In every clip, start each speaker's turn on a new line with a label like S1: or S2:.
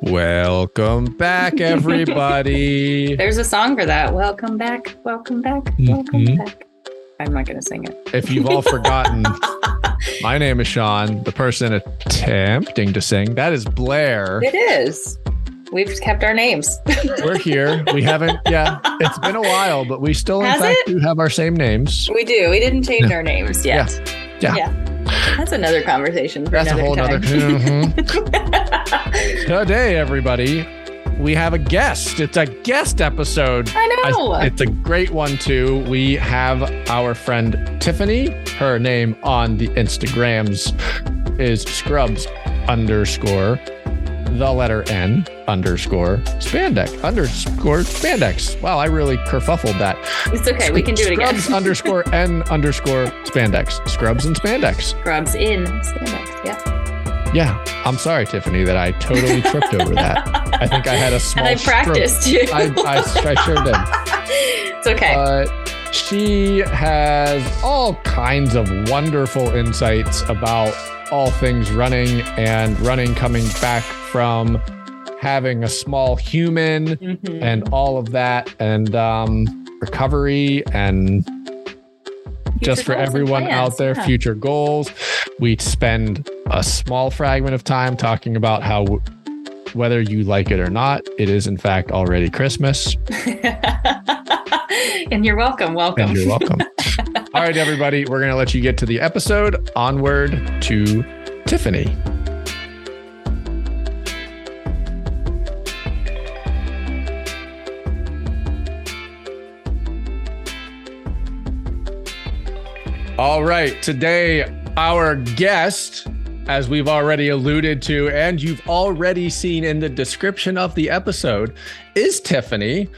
S1: Welcome back, everybody.
S2: There's a song for that. Welcome back. Welcome back. Welcome
S1: Mhm.
S2: back. I'm not going to sing it.
S1: if you've all forgotten, my name is Sean. The person attempting to sing, that is Blair.
S2: It is. We've kept our names.
S1: We're here. We haven't, yeah, it's been a while, but we still, in
S2: Has
S1: fact,
S2: it?
S1: do have our same names.
S2: we do. We didn't change our names yet.
S1: Yeah.
S2: That's another conversation for
S1: That's a
S2: another
S1: whole
S2: time.
S1: nother. Mhm. Today, everybody, we have a guest. It's a guest episode.
S2: I know.
S1: I- it's a great one too. We have our friend Tiffany. Her name on the Instagrams is Scrubs underscore the letter N underscore spandex underscore spandex. Wow, I really kerfuffled that.
S2: it's okay. We can do it again.
S1: Scrubs underscore N underscore spandex. Scrubs and spandex.
S2: Scrubs in spandex. Yeah.
S1: Yeah, I'm sorry, Tiffany, that I totally tripped over that. I think I had a small.
S2: And I
S1: stroke.
S2: practiced too.
S1: I, I, I sure did.
S2: it's okay.
S1: But she has all kinds of wonderful insights about all things running and running coming back from having a small human
S2: Mhm.
S1: and all of that and um, recovery and just for
S2: Future
S1: everyone
S2: plans,
S1: out there,
S2: yeah.
S1: future goals. We spend a small fragment of time talking about how w- whether you like it or not, it is in fact already Christmas.
S2: and you're welcome. Welcome.
S1: And you're welcome. All right, everybody, we're going to let you get to the episode. Onward to Tiffany. All right, today, our guest, as we've already alluded to, and you've already seen in the description of the episode, is Tiffany.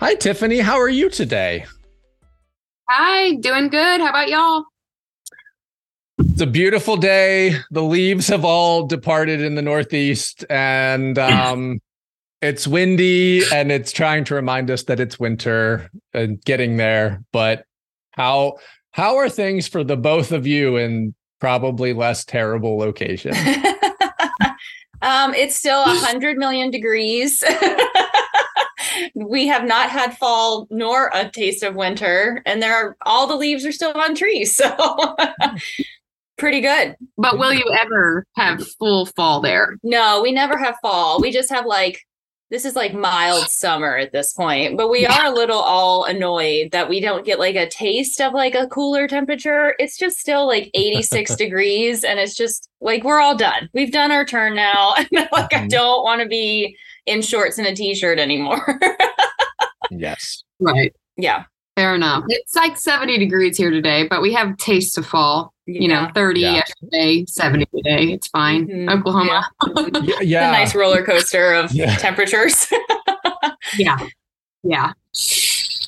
S1: Hi, Tiffany. How are you today?
S3: Hi, doing good. How about y'all?
S1: It's a beautiful day. The leaves have all departed in the Northeast, and um, it's windy, and it's trying to remind us that it's winter and getting there. But how how are things for the both of you in probably less terrible location?
S2: um, it's still a hundred million degrees. we have not had fall nor a taste of winter, and there are all the leaves are still on trees. So pretty good.
S3: But will you ever have full fall there?
S2: No, we never have fall. We just have like this is like mild summer at this point, but we are a little all annoyed that we don't get like a taste of like a cooler temperature. It's just still like 86 degrees and it's just like we're all done. We've done our turn now. And like I
S1: Mhm.
S2: don't want to be in shorts and a t-shirt anymore.
S1: yes.
S3: Right.
S2: yeah.
S3: Fair enough. It's like 70 degrees here today, but we have taste of fall. You know, 30
S1: Yeah.
S3: yesterday, 70 today. It's fine.
S2: Mhm.
S3: Oklahoma.
S1: Y-
S2: The
S1: Yeah.
S2: nice roller coaster of temperatures.
S3: Yeah. Yeah. So,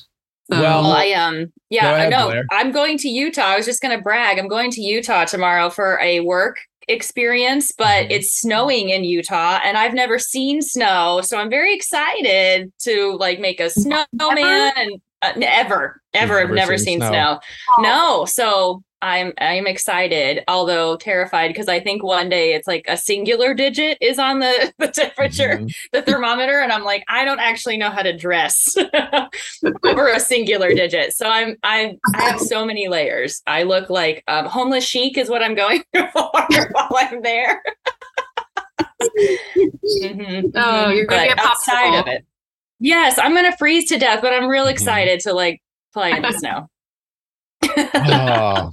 S1: Well,
S2: Well, I um yeah, I
S1: ahead,
S2: know.
S1: Blair.
S2: I'm going to Utah. I was just gonna brag. I'm going to Utah tomorrow for a work experience, but
S1: Mhm.
S2: it's snowing in Utah and I've never seen snow. So I'm very excited to like make a snowman and uh, ever, ever,
S1: You've
S2: I've never seen, snow. No. So I'm I'm excited, although terrified because I think one day it's like a singular digit is on the, the temperature
S1: Mhm.
S2: the thermometer and I'm like, I don't actually know how to dress over a singular digit. So I'm I I have so many layers. I look like um, homeless chic is what I'm going for while I'm there. Mhm,
S3: Oh,
S2: mhm.
S3: you're gonna
S2: But
S3: be a
S2: outside of it. Yes, I'm gonna freeze to death, but I'm real
S1: Mhm.
S2: excited to like play in the snow.
S1: oh,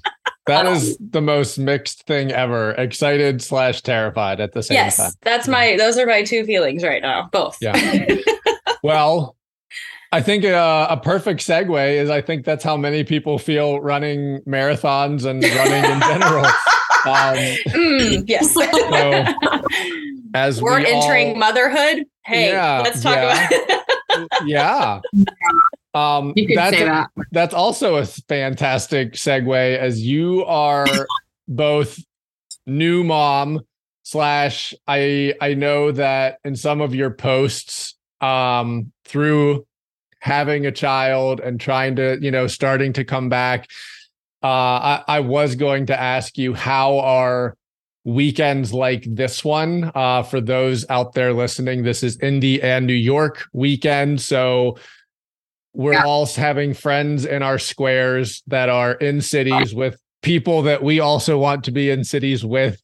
S1: that is the most mixed thing ever. Excited slash terrified at the same
S2: yes,
S1: time.
S2: that's my those are my two feelings right now. Both.
S1: Yeah. Well, I think uh, a perfect segue is I think that's how many people feel running marathons and running in general. Um,
S2: Mm, yes.
S1: as
S2: We're
S1: we
S2: entering
S1: all-
S2: motherhood. Hey,
S1: Yeah,
S2: let's talk
S1: yeah.
S2: about
S1: yeah. Um,
S3: you could say that.
S1: that's also a fantastic segue as you are both new mom slash I I know that in some of your posts um through having a child and trying to you know starting to come back uh I, I was going to ask you how are weekends like this one. Uh, for those out there listening, this is Indy and New York weekend. So we're yeah. all having friends in our squares that are in cities with people that we also want to be in cities with,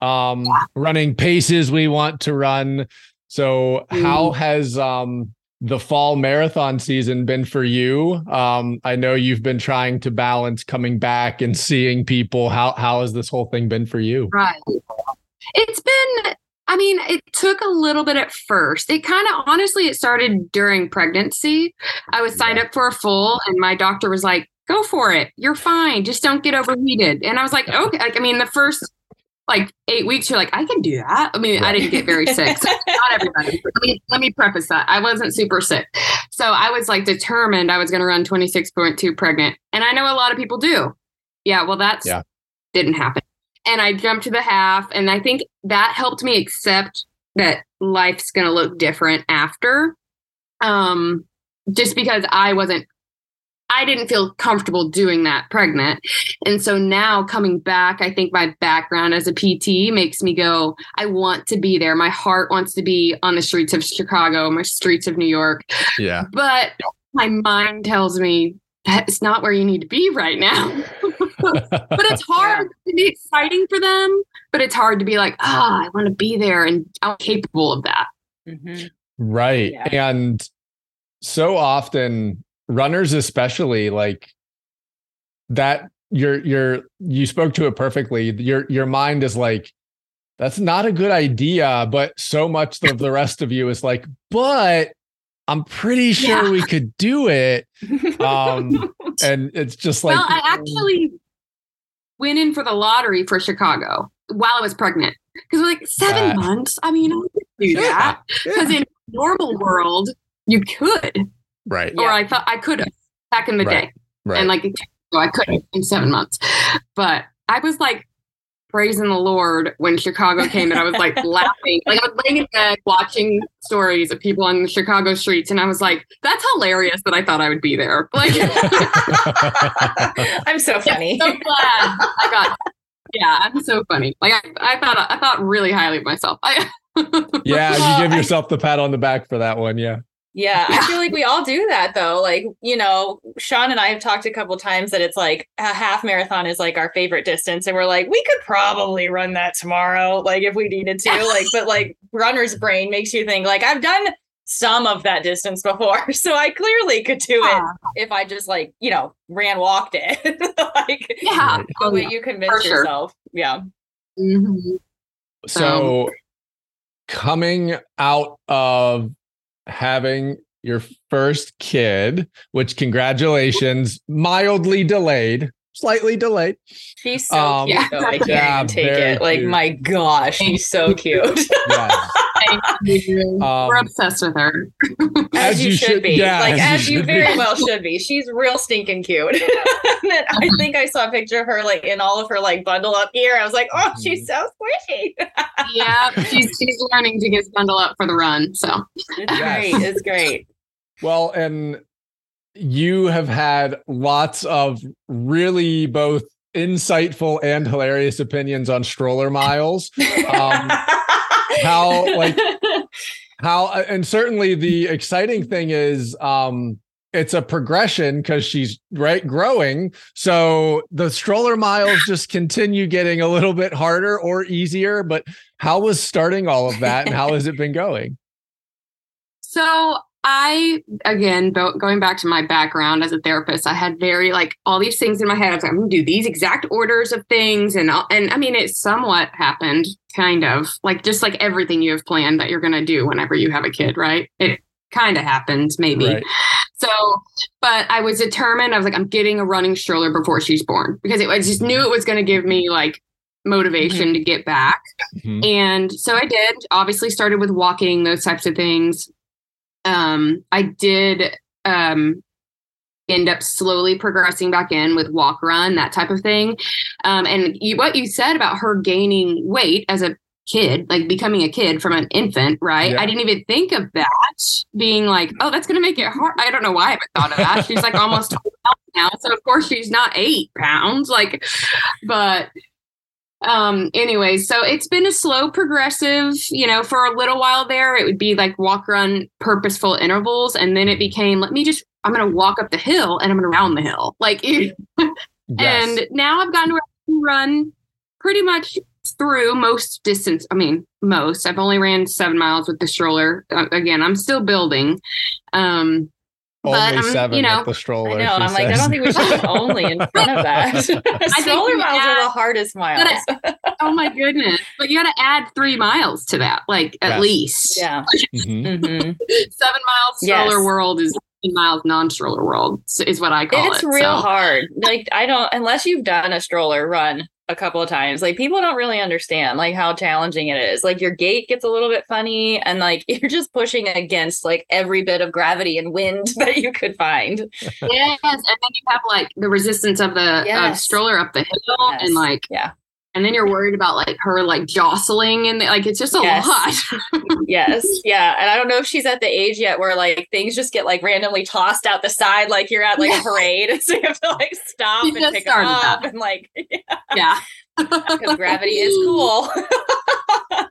S1: um, running paces we want to run. So, mm. how has um, the fall marathon season been for you? Um, I know you've been trying to balance coming back and seeing people. How how has this whole thing been for you?
S3: Right. It's been I mean, it took a little bit at first. It kind of honestly, it started during pregnancy. I was signed up for a full, and my doctor was like, "Go for it. You're fine. Just don't get overheated." And I was like, "Okay." Like, I mean, the first like eight weeks, you're like, I can do that. I mean, right. I didn't get very sick. So not everybody. Let me, let me preface that. I wasn't super sick. So I was like determined I was going to run 26.2 pregnant. And I know a lot of people do. Yeah. Well, that's yeah. didn't happen. And I jumped to the half. And I think that helped me accept that life's going to look different after. Um, just because I wasn't I didn't feel comfortable doing that pregnant. And so now coming back, I think my background as a PT makes me go, I want to be there. My heart wants to be on the streets of Chicago, my streets of New York.
S1: Yeah.
S3: But my mind tells me that's not where you need to be right now. but it's hard yeah. to be exciting for them, but it's hard to be like, ah, oh, I want to be there and I'm capable of that.
S1: Mm-hmm. Right. Yeah. And so often runners especially like that you're you're you spoke to it perfectly your your mind is like that's not a good idea but so much of the rest of you is like but i'm pretty sure yeah. we could do it um and it's just like
S3: well i actually went in for the lottery for chicago while i was pregnant because we're like seven that, months i mean i could do yeah, that because yeah. in normal world you could
S1: Right.
S3: Or yeah. I thought I could have back in the right. day. Right. And like, I couldn't in seven months. But I was like praising the Lord when Chicago came and I was like laughing. Like I was laying in bed watching stories of people on the Chicago streets and I was like, that's hilarious that I thought I would be there. Like
S2: I'm so funny.
S3: so glad I got yeah, I'm so funny. Like I, I thought I thought really highly of myself. I,
S1: yeah, you give yourself the pat on the back for that one. Yeah.
S2: Yeah, I feel like we all do that though. Like, you know, Sean and I have talked a couple times that it's like a half marathon is like our favorite distance. And we're like, we could probably run that tomorrow, like if we needed to. like, but like runner's brain makes you think, like, I've done some of that distance before. So I clearly could do it if I just like, you know, ran walked it. like yeah. the way you convince sure. yourself. Yeah.
S1: Mm-hmm. So um, coming out of having your first kid, which congratulations, mildly delayed, slightly delayed.
S2: She's so um, cute. Though. I can't yeah, take it. Like my gosh, she's so cute. yeah.
S3: Um, We're obsessed with her.
S2: as, as you, should, should be. Yeah, like as, as you, you very be. well should be. She's real stinking cute. I think I saw a picture of her like in all of her like bundle up gear. I was like, oh, she's mm-hmm. so squishy.
S3: yeah, she's she's learning to get bundle up for the run. So
S2: it's great. It's great.
S1: Well, and you have had lots of really both insightful and hilarious opinions on stroller miles. Um, how like how uh, and certainly the exciting thing is um it's a progression because she's right growing so the stroller miles just continue getting a little bit harder or easier but how was starting all of that and how has it been going
S3: so I, again, going back to my background as a therapist, I had very like all these things in my head. I was like, I'm to do these exact orders of things. And, and I mean, it somewhat happened, kind of like just like everything you have planned that you're going to do whenever you have a kid, right? It kind of happens, maybe. Right. So, but I was determined. I was like, I'm getting a running stroller before she's born because it, I just knew it was going to give me like motivation mm-hmm. to get back. Mm-hmm. And so I did. Obviously, started with walking, those types of things um, I did um, end up slowly progressing back in with walk run, that type of thing. Um, and you, what you said about her gaining weight as a kid, like becoming a kid from an infant, right? Yeah. I didn't even think of that being like, oh, that's going to make it hard. I don't know why I haven't thought of that. She's like almost now. So, of course, she's not eight pounds. Like, but um anyway so it's been a slow progressive you know for a little while there. It would be like walk run purposeful intervals and then it became let me just i'm gonna walk up the hill and i'm gonna round the hill. Like
S1: Yes.
S3: and now i've gotten to where I can run pretty much through most distance i mean most. I've only ran seven miles with the stroller uh, again i'm still building. Um but
S1: only
S3: I'm-
S1: seven
S3: you know,
S1: with the stroller.
S2: I know. I'm like, I don't think we should put only in front of that. Stroller
S3: we
S2: miles are the hardest miles.
S3: oh my goodness but you got to add three miles to that like at
S1: Yes.
S3: least
S2: yeah.
S1: Mhm.
S2: hmm
S3: seven miles stroller
S2: Yes.
S3: world is miles non-stroller world is what I call
S2: It's
S3: it.
S2: It's real
S3: so.
S2: hard. Like I don't unless you've done a stroller run a couple of times. Like people don't really understand like how challenging it is. Like your gait gets a little bit funny and like you're just pushing against like every bit of gravity and wind that you could find.
S3: Yes, and then you have like the resistance of the of
S2: Yes.
S3: stroller up the hill,
S2: Yes.
S3: and like
S2: Yeah.
S3: And then you're worried about like her like jostling and like it's just a
S2: Yes.
S3: lot.
S2: Yes. Yeah. And I don't know if she's at the age yet where like things just get like randomly tossed out the side like you're at like a parade. So you have to like stop
S3: She
S2: and pick them up
S3: that.
S2: and like
S3: yeah,
S2: because gravity is cool.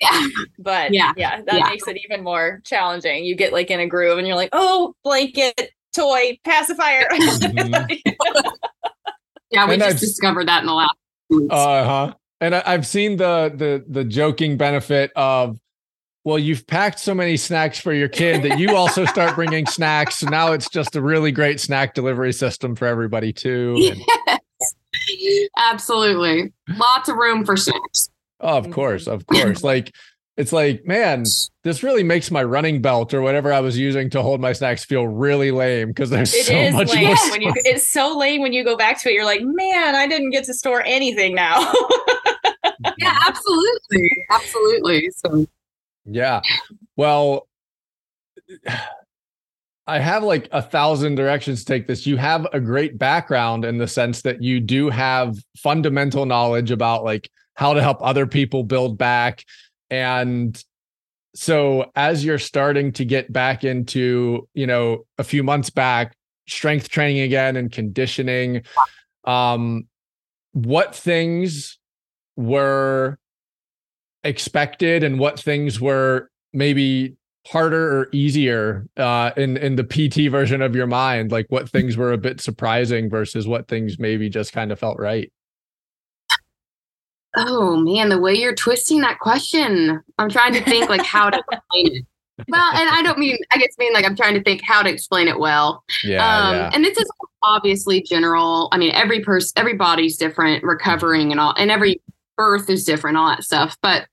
S3: yeah,
S2: but
S3: Yeah.
S2: yeah, that
S3: Yeah.
S2: makes it even more challenging. You get like in a groove and you're like, oh, blanket, toy, pacifier.
S1: Mhm.
S3: yeah. We
S1: And
S3: just
S1: I've-
S3: discovered that in the last.
S1: Uh huh. And I, I've seen the the the joking benefit of, well, you've packed so many snacks for your kid that you also start bringing snacks. So now it's just a really great snack delivery system for everybody too. And-
S3: Yes. Absolutely, lots of room for snacks.
S1: oh, of course, of course. Like it's like, man, this really makes my running belt or whatever I was using to hold my snacks feel really lame because there's
S2: It
S1: so
S2: is
S1: much
S2: lame
S1: more.
S2: when you it's so lame when you go back to it. You're like, man, I didn't get to store anything now.
S3: Yeah, absolutely, absolutely. So
S1: Yeah. Well, I have like a thousand directions to take this. You have a great background in the sense that you do have fundamental knowledge about like how to help other people build back. And so as you're starting to get back into, you know, a few months back, strength training again and conditioning, um, what things were expected and what things were maybe harder or easier uh in in the PT version of your mind? Like what things were a bit surprising versus what things maybe just kind of felt right
S3: Oh man, the way you're twisting that question, I'm trying to think like how to explain it. Well, and I don't mean I guess mean like I'm trying to think how to explain it well.
S1: yeah
S3: um,
S1: yeah
S3: And this is obviously general. I mean, every person, every body's different, recovering and all, and every birth is different, all that stuff. But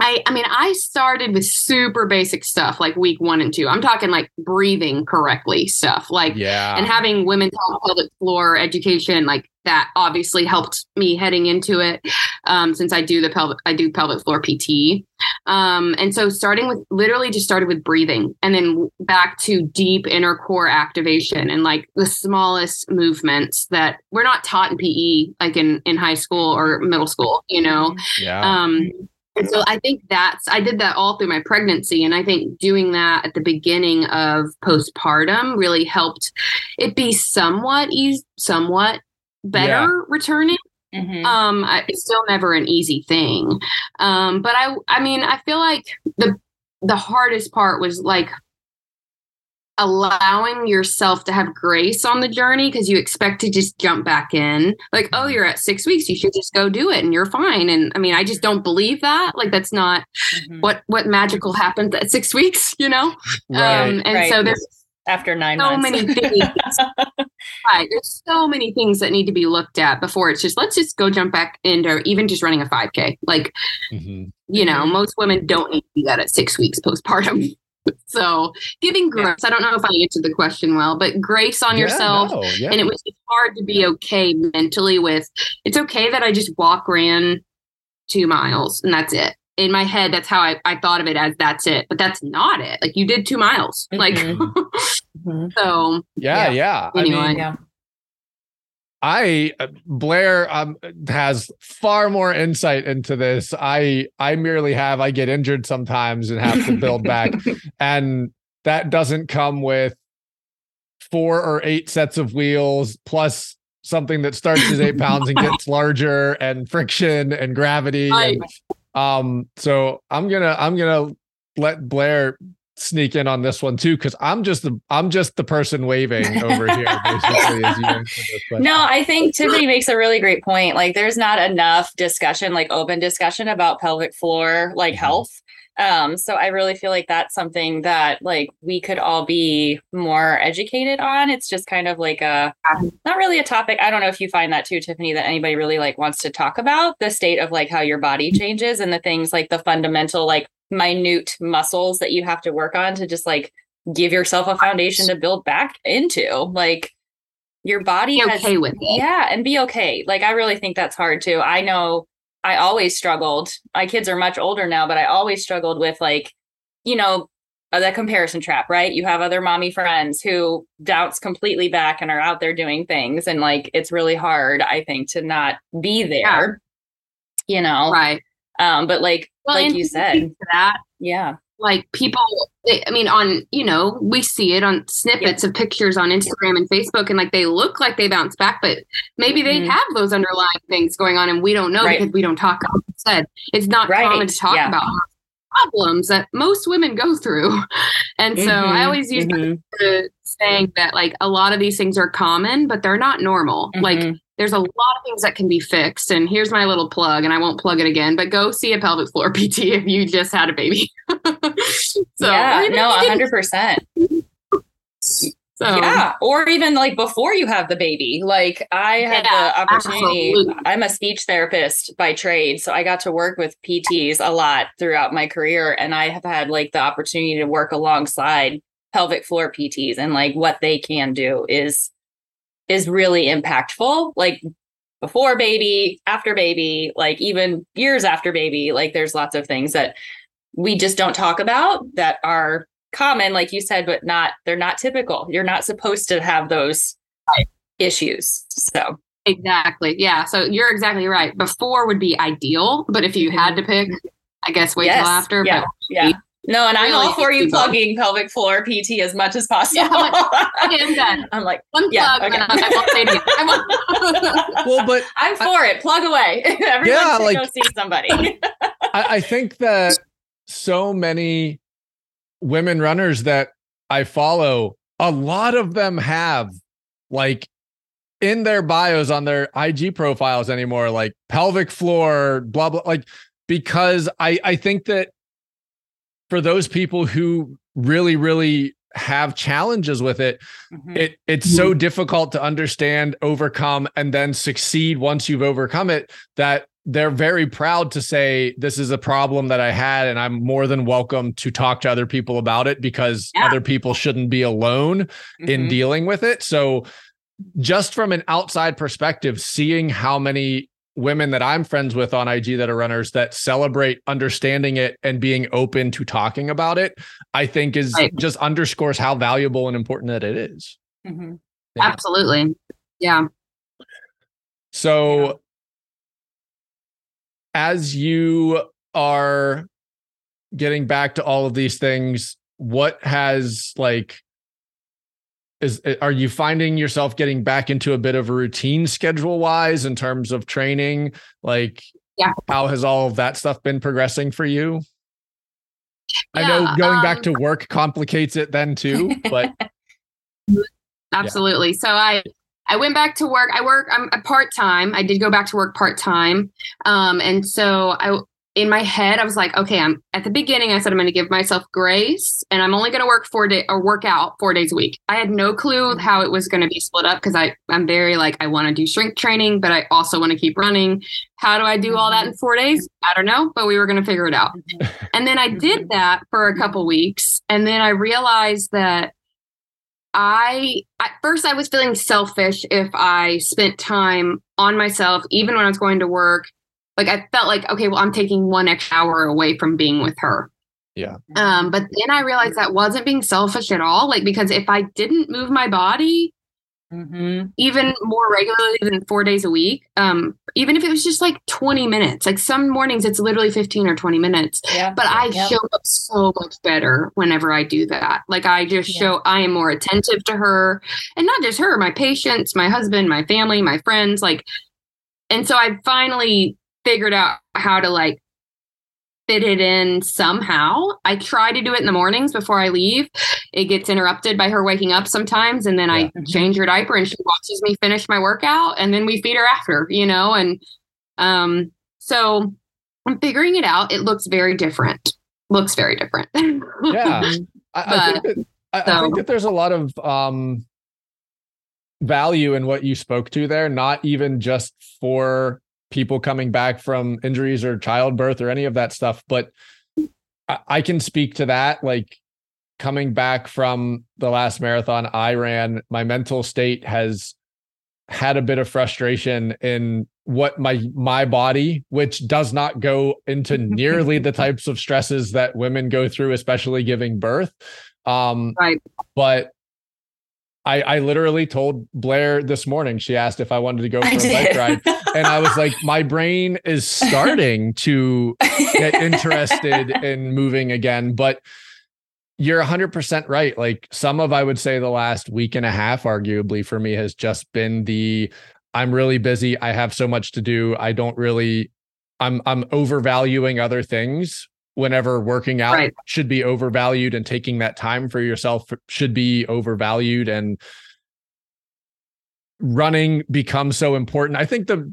S3: I, I mean, I started with super basic stuff like week one and two. I'm talking like breathing correctly stuff, like
S1: yeah.
S3: and having women's health pelvic floor education like that obviously helped me heading into it um, since i do the pelvic i do pelvic floor pt um, and so starting with literally just started with breathing and then back to deep inner core activation and like the smallest movements that we're not taught in pe like in in high school or middle school you know?
S1: Yeah.
S3: Um, and so I think that's I did that all through my pregnancy, and I think doing that at the beginning of postpartum really helped it be somewhat easy, somewhat better returning.
S2: Mhm.
S3: Um, I, it's still never an easy thing, um, but I I mean I feel like the the hardest part was like allowing yourself to have grace on the journey because you expect to just jump back in like oh you're at six weeks you should just go do it and you're fine and i mean i just don't believe that like that's not
S2: Mhm.
S3: what what magical happens at six weeks you know
S1: right
S3: um and
S2: right.
S3: so there's
S2: After nine
S3: so
S2: months.
S3: many things right there's so many things that need to be looked at before it's just let's just go jump back into even just running a 5k like
S1: Mhm.
S3: you know
S2: Mhm.
S3: most women don't need to do that at six weeks postpartum so giving grace i don't know if i answered the question well but grace on
S1: Yeah,
S3: yourself
S1: no, yeah.
S3: and it was just hard to be okay mentally with it's okay that i just walk ran two miles and that's it in my head that's how I, I thought of it as that's it but that's not it like you did two miles like
S2: Mhm.
S3: so
S1: yeah
S2: yeah.
S1: yeah i
S3: Anyway.
S1: mean
S2: yeah.
S1: I uh, Blair um, has far more insight into this. I I merely have I get injured sometimes and have to build back, and that doesn't come with four or eight sets of wheels plus something that starts as eight pounds and gets larger and friction and gravity. And, um, so I'm gonna I'm gonna let Blair sneak in on this one too because I'm just the I'm just the person waving over here basically as you answer this question.
S2: No, I think Tiffany makes a really great point. Like there's not enough discussion, like open discussion about pelvic floor like
S1: Mhm.
S2: health. Um, so I really feel like that's something that like we could all be more educated on. It's just kind of like a not really a topic. I don't know if you find that too, Tiffany, that anybody really like wants to talk about the state of like how your body changes and the things like the fundamental, like minute muscles that you have to work on to just like give yourself a foundation to build back into. Like your body
S3: Be
S2: has
S3: okay with it.
S2: yeah, and be okay. Like I really think that's hard too. I know I always struggled. My kids are much older now, but I always struggled with like, you know, uh, that comparison trap, right? You have other mommy friends who doubts completely back and are out there doing things and like it's really hard I think to not be there. You know.
S3: Right.
S2: Um but like
S3: Well,
S2: like you said.
S3: that,
S2: Yeah.
S3: like people they- i mean on you know we see it on snippets of pictures on instagram and facebook and like they look like they bounce back but maybe they
S2: Mhm.
S3: have those underlying things going on and we don't know
S2: Right.
S3: because we don't talk like said it's not common to talk
S2: yeah.
S3: about problems that most women go through and so i
S2: Mhm,
S3: always use
S2: mhm,
S3: the saying that like a lot of these things are common but they're not normal like
S2: mhm.
S3: There's a lot of things that can be fixed and here's my little plug and i won't plug it again but go see a pelvic floor pt if you just had a baby so
S2: yeah, no,
S3: if
S2: hundred percent.
S3: so
S2: yeah or even like before you have the baby like i had
S3: Yeah,
S2: the opportunity
S3: absolutely.
S2: i'm a speech therapist by trade so i got to work with pts a lot throughout my career and i have had like the opportunity to work alongside pelvic floor pts and like what they can do is is really impactful like before baby after baby like even years after baby like there's lots of things that we just don't talk about that are common like you said but not they're not typical. You're not supposed to have those issues so.
S3: Exactly yeah so you're exactly right. Before would be ideal but if you had to pick i guess wait
S2: Yes,
S3: till after
S2: yeah
S3: but
S2: yeah no and i'm all for you plugging pelvic floor pt as much as possible.
S3: Okay, i'm done.
S2: I'm like
S3: one
S2: Yeah,
S3: plug and
S2: okay.
S3: then I won't say it again. I won't-
S1: Well, but
S2: i'm for it. Plug away. Everyone
S1: Yeah,
S2: should
S1: like-
S2: go see somebody.
S1: I, I think that so many women runners that I follow, a lot of them have like in their bios on their IG profiles anymore, like pelvic floor, blah blah, like because I I think that for those people who really really have challenges with it
S2: Mhm.
S1: it it's so difficult to understand overcome and then succeed once you've overcome it that they're very proud to say this is a problem that i had and i'm more than welcome to talk to other people about it because
S3: Yeah.
S1: other people shouldn't be alone in
S2: Mhm.
S1: dealing with it so just from an outside perspective seeing how many women that i'm friends with on ig that are runners that celebrate understanding it and being open to talking about it i think is
S3: Right.
S1: just underscores how valuable and important that it is
S2: Mhm.
S1: Yeah.
S3: absolutely yeah
S1: So, as you are getting back to all of these things, what has like is are you finding yourself getting back into a bit of a routine schedule wise in terms of training? Like,
S3: Yeah.
S1: how has all of that stuff been progressing for you? I know
S3: Yeah,
S1: going back
S3: um,
S1: to work complicates it then too, but
S3: absolutely so i i went back to work i work i'm a part-time i did go back to work part-time um and so i in my head i was like okay i'm at the beginning i said i'm going to give myself grace and i'm only going to work four day or work out four days a week. I had no clue mm-hmm. how it was going to be split up because i i'm very like i want to do strength training but i also want to keep running. How do i do all that in mm-hmm. four days? I don't know but we were going to figure it out. Mm-hmm. And then I did that for a couple weeks. And then I realized that I, at first, I was feeling selfish if I spent time on myself, even when I was going to work. Like, I felt like, okay, well, I'm taking one extra hour away from being with her.
S1: Yeah.
S3: Um, but then I realized that wasn't being selfish at all. Like, because if I didn't move my body,
S2: Mhm.
S3: even more regularly than four days a week. Um, even if it was just like 20 minutes, like some mornings it's literally 15 or 20 minutes.
S2: Yeah.
S3: But I
S2: Yep.
S3: show up so much better whenever I do that. Like I just
S2: Yeah.
S3: show I am more attentive to her and not just her, my patients, my husband, my family, my friends. Like, and so I finally figured out how to like fit it in somehow. I try to do it in the mornings before I leave. It gets interrupted by her waking up sometimes, and then I
S2: Mhm.
S3: change her diaper and she watches me finish my workout, and then we feed her after, you know. And um, so I'm figuring it out. It looks very different. Looks very different.
S1: Yeah. I, I think that I, I think that there's a lot of um value in what you spoke to there, not even just for people coming back from injuries or childbirth or any of that stuff, but I, I can speak to that. Like coming back from the last marathon I ran, my mental state has had a bit of frustration in what my my body which does not go into nearly the types of stresses that women go through especially giving birth um
S3: Right.
S1: but I, I literally told Blair this morning. She asked if I wanted to go for
S2: I
S1: a bike ride, and I was like, my brain is starting to get interested in moving again. But you're 100% right. Like some of, I would say, the last week and a half, arguably for me, has just been the I'm really busy. I have so much to do. I don't really, I'm, I'm overvaluing other things whenever working out
S3: Right.
S1: should be overvalued and taking that time for yourself should be overvalued and running becomes so important. I think the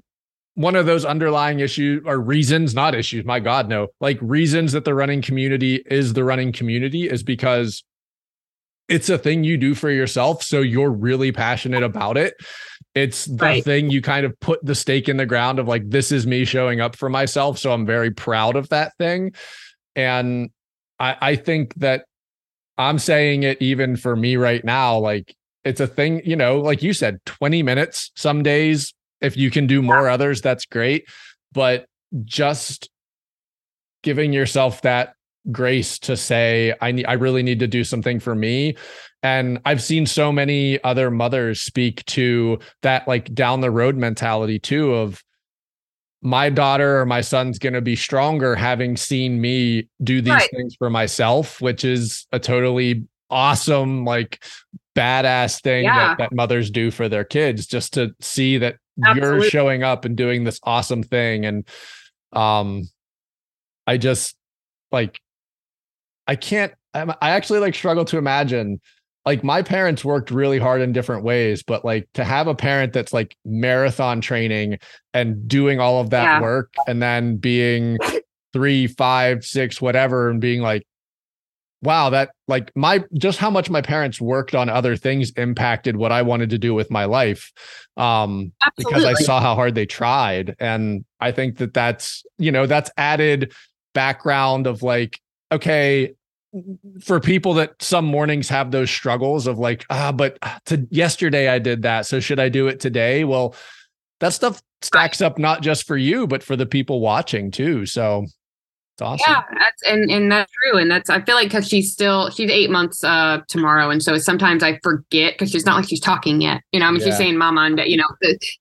S1: one of those underlying issues or reasons, not issues, my God, no, like reasons that the running community is the running community is because it's a thing you do for yourself. So you're really passionate about it. It's the
S3: Right.
S1: thing you kind of put the stake in the ground of like, this is me showing up for myself. So I'm very proud of that thing. And I, I think that I'm saying it even for me right now, like it's a thing, you know, like you said, 20 minutes some days. If you can do more others, that's great. But just giving yourself that grace to say, I need I really need to do something for me. And I've seen so many other mothers speak to that like down the road mentality too of my daughter or my son's going to be stronger having seen me do these
S3: Right.
S1: things for myself, which is a totally awesome, like badass thing
S3: Yeah.
S1: that, that mothers do for their kids, just to see that you're showing up and doing this awesome thing. And um, I just like, I can't, I'm- I actually like struggle to imagine like my parents worked really hard in different ways, but like to have a parent that's like marathon training and doing all of that
S3: Yeah.
S1: work and then being three, five, six, whatever, and being like, wow, that like my just how much my parents worked on other things impacted what I wanted to do with my life. Um, because I saw how hard they tried. And I think that that's, you know, that's added background of like, okay, for people that some mornings have those struggles of like, ah, but to yesterday I did that. So should I do it today? Well, that stuff stacks up not just for you, but for the people watching too. So it's awesome.
S3: Yeah, that's and and that's true, and that's I feel like because she's still she's eight months uh tomorrow, and so sometimes I forget because she's not like she's talking yet. You know, I mean
S1: Yeah.
S3: she's saying "mama" and you know,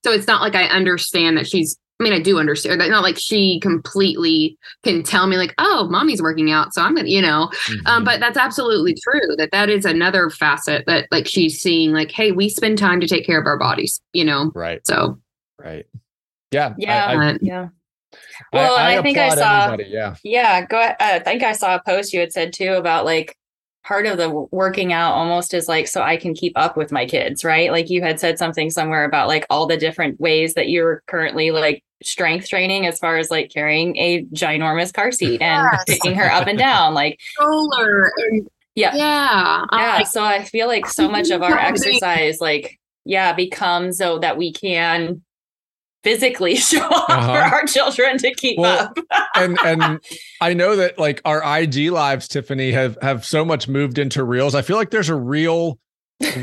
S3: so it's not like I understand that she's. I mean, I do understand. that. Not like she completely can tell me like, "Oh, mommy's working out," so I'm gonna, you know. Um,
S1: Mhm.
S3: but that's absolutely true. That that is another facet that like she's seeing. Like, hey, we spend time to take care of our bodies. You know,
S1: right,
S3: so
S1: right. Yeah.
S2: Yeah.
S1: I, I,
S2: Yeah. Well,
S1: I,
S2: and I think I saw-
S1: everybody, Yeah.
S2: Yeah, go ahead. I think I saw a post you had said too about like part of the working out almost is like so I can keep up with my kids, right? Like you had said something somewhere about like all the different ways that you're currently like strength training as far as like carrying a ginormous car seat and
S3: Yes.
S2: picking her up and down. Like,
S3: solar and
S2: yeah.
S3: yeah, I'm
S2: Yeah.
S3: like,
S2: So I feel like so much of our exercise, like, yeah, becomes so that we can physically show up for
S1: Uh-huh.
S2: our children to keep
S1: Well,
S2: up.
S1: and and I know that like our IG lives, Tiffany, have have so much moved into reels. I feel like there's a real,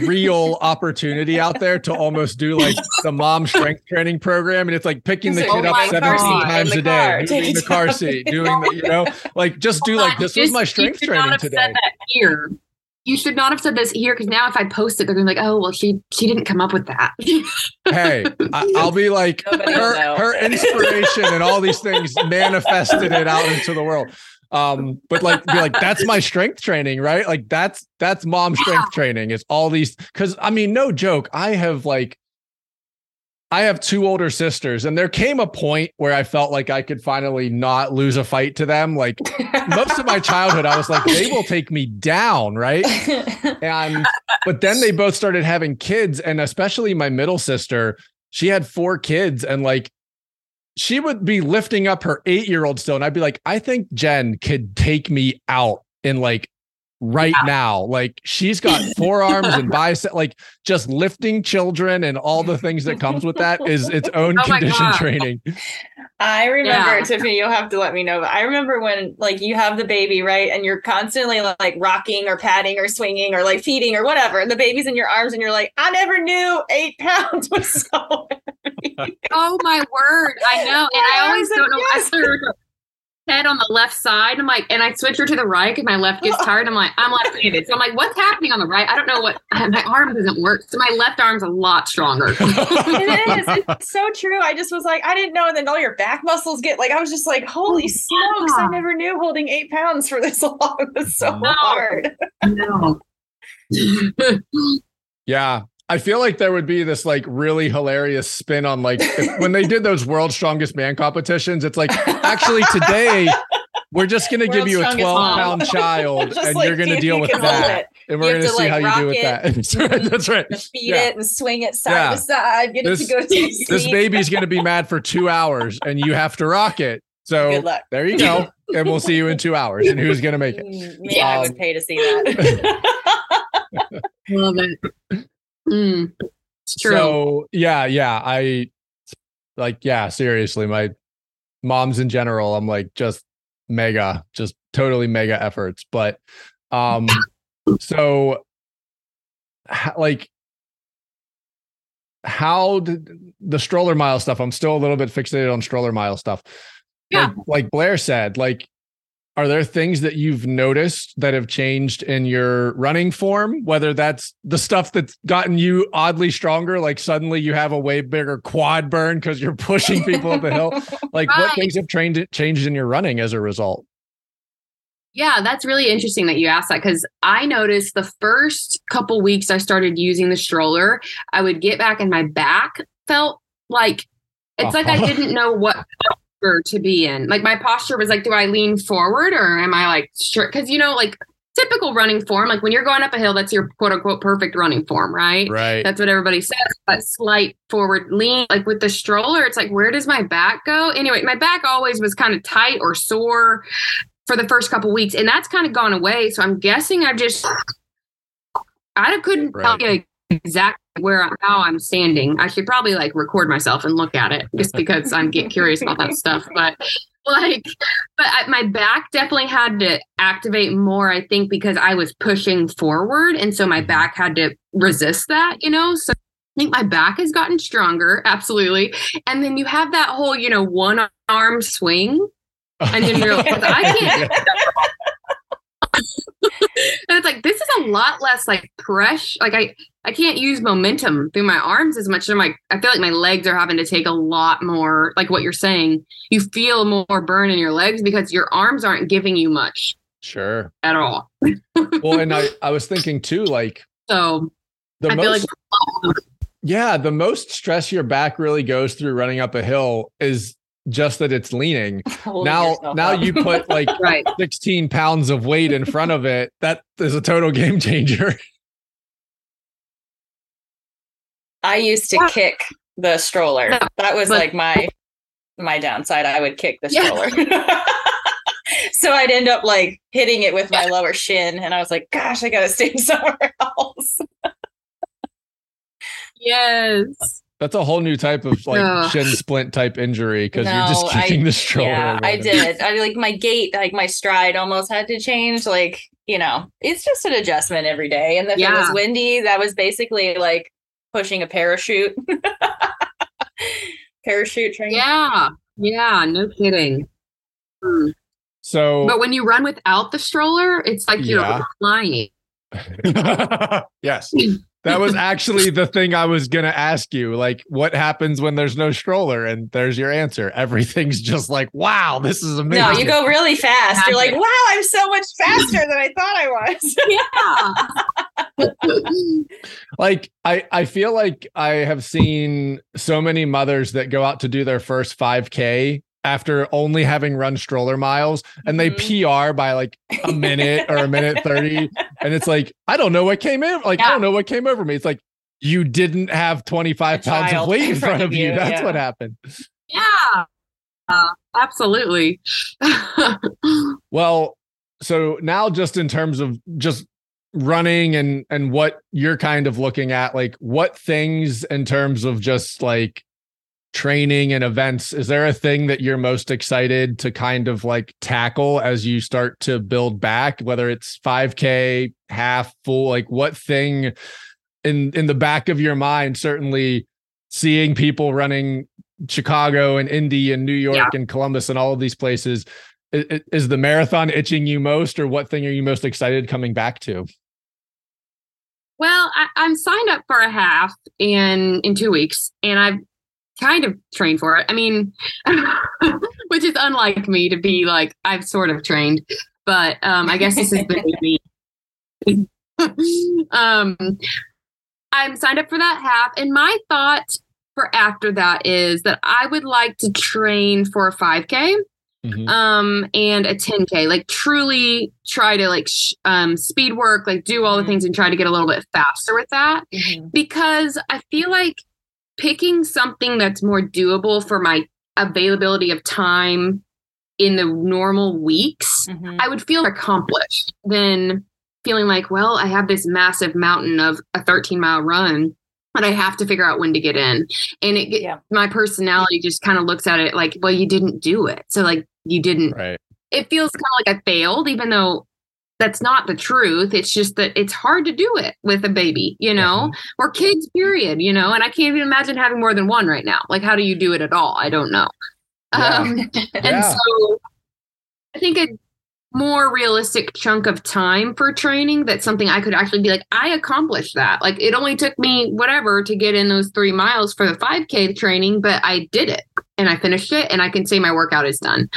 S1: real opportunity out there to almost do like the mom strength training program, and it's like picking the
S2: It's
S1: kid
S2: like,
S1: up
S2: oh my
S1: seventeen times a
S2: the car.
S1: day,
S2: Take
S1: moving the car seat, doing the, you know, like just do like this was my strength training today.
S3: here. you should not have said this here because now if I post it, they're gonna be like, oh well, she she didn't come up with that.
S1: hey, I, will be like
S2: Nobody
S1: her, her inspiration and all these things manifested it out into the world. Um, but like be like, that's my strength training, right? Like that's that's mom strength training. It's all these because I mean, no joke, I have like I have two older sisters, and there came a point where I felt like I could finally not lose a fight to them. Like most of my childhood, I was like, they will take me down, right? And but then they both started having kids, and especially my middle sister, she had four kids, and like she would be lifting up her eight-year-old still, and I'd be like, I think Jen could take me out in like right now. Like she's got forearms and bicep, like just lifting children and all the things that comes with that is its own
S3: Oh
S1: condition training.
S2: I remember
S3: Yeah.
S2: Tiffany. You'll have to let me know. But I remember when like you have the baby, right, and you're constantly like rocking or patting or swinging or like feeding or whatever, and the baby's in your arms, and you're like, I never knew eight pounds was so.
S3: oh my word, I know, and I
S2: I
S3: always don't know. I
S2: yes.
S3: start with the head on the left side. I'm like, and I switch her to the right because my left gets tired. I'm like, I'm left-handed, so I'm like, what's happening on the right? I don't know what. My arm doesn't work, so my left arm's a lot stronger.
S2: it is. It's so true. I just was like, I didn't know. And then all your back muscles get like, I was just like, holy oh, smokes! I never knew holding eight pounds for this long was so
S1: No.
S2: hard.
S3: no.
S1: Yeah. I feel like there would be this like really hilarious spin on like if, when they did those world's strongest man competitions. It's like actually today we're just going to give you a 12
S2: mom.
S1: pound child and
S2: like,
S1: you're going to deal with that.
S2: it.
S1: And we're going to
S2: to,
S1: see
S2: like,
S1: how you do with
S2: rock
S1: that.
S2: it.
S1: That's right. That's right.
S2: Feed
S1: Yeah.
S2: it and swing it side
S1: Yeah.
S2: to side. Get
S1: This-
S2: it to go to
S1: This baby's going to be mad for two hours and you have to rock it. So
S2: Good luck.
S1: there you go. And we'll see you in two hours. And who's going to make it?
S2: Yeah, Man, I
S1: Um,
S2: would pay to see that.
S3: Love it. Mm, it's true.
S1: So yeah, yeah. I like, yeah, seriously, my moms in general, I'm like just mega, just totally mega efforts. But um, so like how did the stroller mile stuff? I'm still a little bit fixated on stroller mile stuff.
S3: Yeah.
S1: Like, like Blair said, like are there things that you've noticed that have changed in your running form? Whether that's the stuff that's gotten you oddly stronger like suddenly you have a way bigger quad burn because you're pushing people up the hill. Like what things have trained changed in your running as a result?
S3: Yeah, that's really interesting that you asked that because I noticed the first couple weeks I started using the stroller, I would get back and my back felt like it's like I
S1: Uh-huh.
S3: didn't know what to be in. Like my posture was like, do I lean forward or am I like straight? Because you know, like typical running form, like when you're going up a hill, that's your quote unquote perfect running form, right?
S1: right
S3: That's what everybody says. But slight forward lean, like with the stroller, it's like, where does my back go? Anyway, my back always was kind of tight or sore for the first couple weeks, and that's kind of gone away. So I'm guessing I've just, I couldn't
S1: Right.
S3: tell you exactly where how I'm standing. I should probably like record myself and look at it just because I'm get curious about that stuff. But like, but I, my back definitely had to activate more. I think because I was pushing forward, and so my back had to resist that. You know, so. I think my back has gotten stronger, absolutely. And then you have that whole, you know, one arm swing. And then you're like, I can't. and it's like this is a lot less like pressure. Like I, I can't use momentum through my arms as much. I'm like, I feel like my legs are having to take a lot more. Like what you're saying, you feel more burn in your legs because your arms aren't giving you much
S1: sure
S3: at all.
S1: well and i i was thinking too like
S3: So
S1: the
S3: I feel
S1: most
S3: like
S1: Yeah, the most stress your back really goes through running up a hill is just that it's leaning.
S2: Holding
S1: now, now
S2: up.
S1: you put like
S3: right.
S1: 16 pounds of weight in front of it. That is a total game changer.
S2: I used to
S3: Yeah.
S2: kick the stroller.
S3: No,
S2: That was
S3: but-
S2: like my my downside. I would kick the
S3: Yeah.
S2: stroller. so I'd end up like hitting it with my lower shin, and I was like, "Gosh, I gotta stay somewhere else."
S3: Yes.
S1: That's a whole new type of like
S3: Ugh.
S1: shin splint type injury because you're just
S2: No, I-
S1: kicking the stroller.
S2: yeah, I did. I like my gait, like my stride, almost had to change. Like you know, it's just an adjustment every day. And if it was windy, that was basically like pushing a parachute. parachute training.
S3: Yeah. Yeah. No kidding. Hmm.
S1: So
S3: But when you run without the stroller, it's like you're
S1: Yeah.
S3: flying.
S1: yes. That was actually the thing I was going to ask you. Like, what happens when there's no stroller? And there's your answer. Everything's just like, wow, this is amazing.
S2: No, you go really fast. You're like, wow, I'm so much faster than I thought
S3: I was.
S1: yeah. like, I, I feel like I have seen so many mothers that go out to do their first 5K after only having run stroller miles and they mm-hmm. PR by like a minute or a minute 30. And it's like, I don't know what came in. Like, yeah. I don't know what came over me. It's like, you didn't have 25 pounds of weight in front of you. you. That's yeah. what happened.
S3: Yeah. Uh, absolutely.
S1: well, so now just in terms of just running and and what you're kind of looking at like what things in terms of just like training and events is there a thing that you're most excited to kind of like tackle as you start to build back whether it's 5k half full like what thing in in the back of your mind certainly seeing people running chicago and indy and new york yeah. and columbus and all of these places is, is the marathon itching you most or what thing are you most excited coming back to
S3: well, I, am signed up for a half in in two weeks, and I've kind of trained for it. I mean, which is unlike me to be like I've sort of trained, but um, I guess this is the me. um, I'm signed up for that half, and my thought for after that is that I would like to train for a 5K. Mm-hmm. um and a 10k like truly try to like sh- um speed work like do all the mm-hmm. things and try to get a little bit faster with that mm-hmm. because i feel like picking something that's more doable for my availability of time in the normal weeks, mm-hmm. I would feel accomplished than feeling like, well, I have this massive mountain of a 13 mile run but I have to figure out when to get in. And it yeah. my personality just kind of looks at it like, well, you didn't do it. So like you didn't
S1: right.
S3: it feels kind of like I failed, even though that's not the truth. It's just that it's hard to do it with a baby, you know, mm-hmm. or kids, period, you know. And I can't even imagine having more than one right now. Like, how do you do it at all? I don't know. Yeah. Um, and yeah. so I think a more realistic chunk of time for training that's something I could actually be like, I accomplished that. Like, it only took me whatever to get in those three miles for the 5K training, but I did it and I finished it and I can say my workout is done.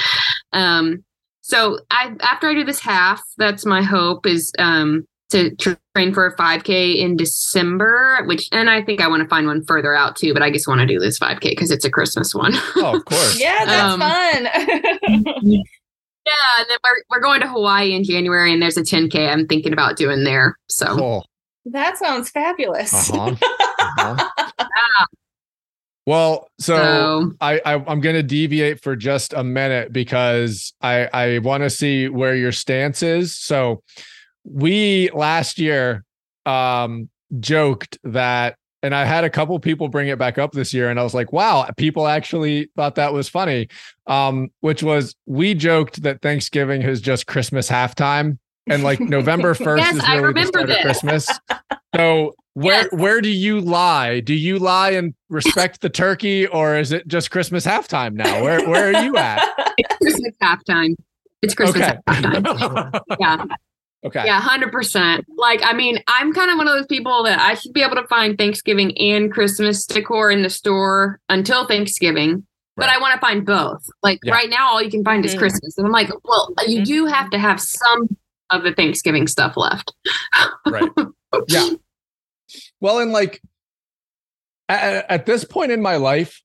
S3: Um, so I after I do this half, that's my hope is um to train for a 5k in December, which and I think I want to find one further out too, but I just want to do this 5k because it's a Christmas one.
S1: oh, of course.
S2: yeah, that's um, fun.
S3: yeah, and then we're we're going to Hawaii in January and there's a 10k I'm thinking about doing there. So
S1: cool.
S2: That sounds fabulous. Uh-huh. Uh-huh.
S1: yeah. Well, so, so I, I am going to deviate for just a minute because I I want to see where your stance is. So we last year um joked that and I had a couple people bring it back up this year and I was like, wow, people actually thought that was funny. Um which was we joked that Thanksgiving is just Christmas halftime and like November 1st yes, is really the start this. of Christmas. So where yes. where do you lie? Do you lie and respect the turkey, or is it just Christmas halftime now? Where where are you at?
S3: It's Christmas halftime. It's Christmas okay. halftime. yeah.
S1: Okay.
S3: Yeah, hundred percent. Like, I mean, I'm kind of one of those people that I should be able to find Thanksgiving and Christmas decor in the store until Thanksgiving, right. but I want to find both. Like yeah. right now, all you can find is mm-hmm. Christmas, and I'm like, well, you mm-hmm. do have to have some of the Thanksgiving stuff left.
S1: right. Yeah. Well, and like at, at this point in my life,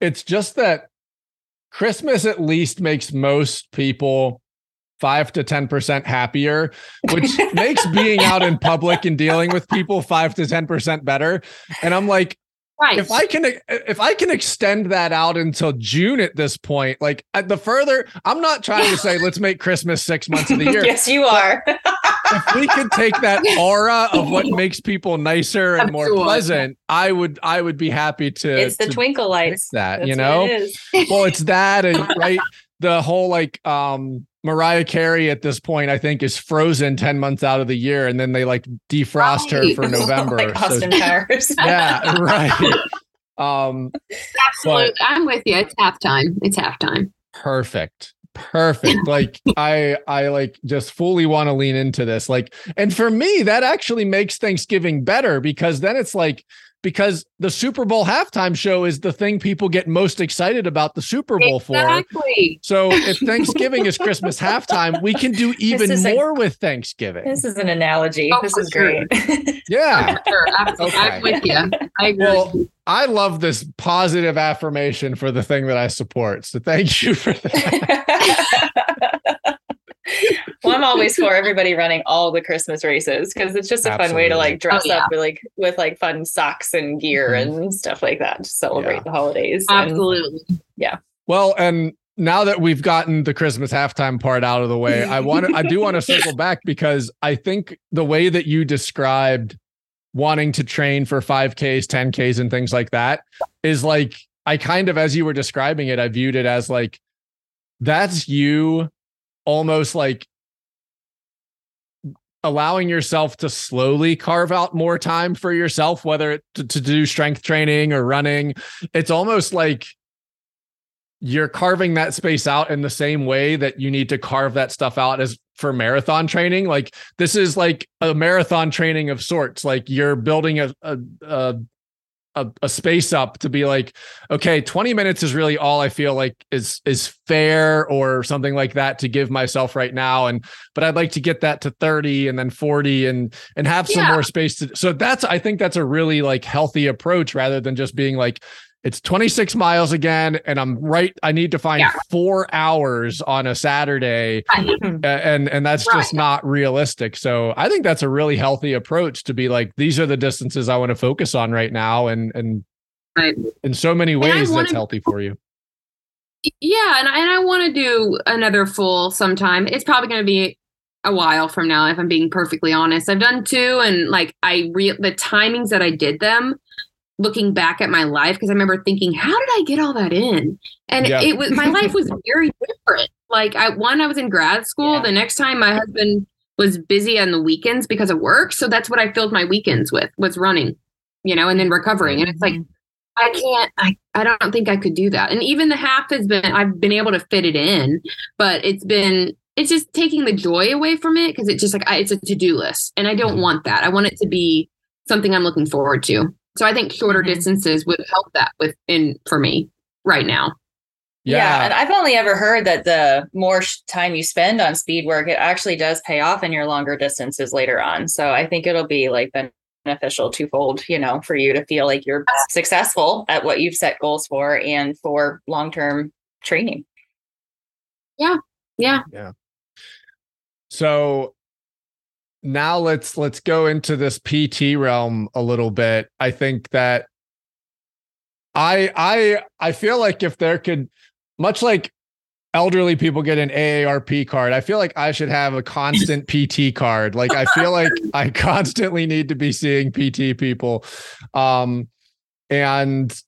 S1: it's just that Christmas at least makes most people five to 10% happier, which makes being out in public and dealing with people five to 10% better. And I'm like, Right. If I can if I can extend that out until June at this point, like at the further, I'm not trying to say let's make Christmas six months of the year.
S2: yes, you are.
S1: if we could take that aura of what makes people nicer and more pleasant, I would I would be happy to.
S2: It's the
S1: to
S2: twinkle lights.
S1: That That's you know, it well, it's that and right the whole like um Mariah Carey at this point, I think, is frozen 10 months out of the year, and then they like defrost right. her for November.
S2: like Austin so, Powers.
S1: yeah, right. Um
S3: absolutely. I'm with you. It's halftime. It's halftime.
S1: Perfect. Perfect. Like i i like just fully want to lean into this. Like and for me that actually makes thanksgiving better because then it's like because the super bowl halftime show is the thing people get most excited about the super bowl
S3: exactly.
S1: for so if thanksgiving is christmas halftime we can do even more a, with thanksgiving
S2: this is an analogy oh, this is
S3: sure.
S2: great
S1: yeah
S3: sure. okay. i'm with you i agree well,
S1: I love this positive affirmation for the thing that I support. So thank you for that.
S2: well, I'm always for everybody running all the Christmas races because it's just a Absolutely. fun way to like dress oh, yeah. up with like with like fun socks and gear mm-hmm. and stuff like that to celebrate yeah. the holidays.
S3: Absolutely.
S2: And, yeah.
S1: Well, and now that we've gotten the Christmas halftime part out of the way, I want to I do want to circle back because I think the way that you described wanting to train for 5Ks, 10Ks, and things like that is like, I kind of, as you were describing it, I viewed it as like, that's you almost like allowing yourself to slowly carve out more time for yourself, whether to, to do strength training or running. It's almost like you're carving that space out in the same way that you need to carve that stuff out as for marathon training. Like this is like a marathon training of sorts. Like you're building a a a, a, a space up to be like, okay, 20 minutes is really all I feel like is is fair or something like that to give myself right now. And but I'd like to get that to 30 and then 40 and and have some yeah. more space to so that's I think that's a really like healthy approach rather than just being like it's 26 miles again and i'm right i need to find yeah. four hours on a saturday and and that's right. just not realistic so i think that's a really healthy approach to be like these are the distances i want to focus on right now and and right. in so many ways that's healthy for you
S3: yeah and I, and I want to do another full sometime it's probably going to be a while from now if i'm being perfectly honest i've done two and like i re the timings that i did them looking back at my life because I remember thinking, how did I get all that in? And yeah. it was my life was very different. Like I one, I was in grad school. Yeah. The next time my husband was busy on the weekends because of work. So that's what I filled my weekends with was running, you know, and then recovering. And it's like, mm-hmm. I can't, I, I don't think I could do that. And even the half has been, I've been able to fit it in, but it's been, it's just taking the joy away from it because it's just like, I, it's a to do list. And I don't mm-hmm. want that. I want it to be something I'm looking forward to. So I think shorter mm-hmm. distances would help that with in for me right now.
S2: Yeah. yeah. and I've only ever heard that the more time you spend on speed work, it actually does pay off in your longer distances later on. So I think it'll be like beneficial twofold, you know, for you to feel like you're successful at what you've set goals for and for long term training.
S3: Yeah. Yeah.
S1: Yeah. So now let's let's go into this PT realm a little bit. I think that I I I feel like if there could much like elderly people get an AARP card, I feel like I should have a constant PT card. Like I feel like I constantly need to be seeing PT people. Um and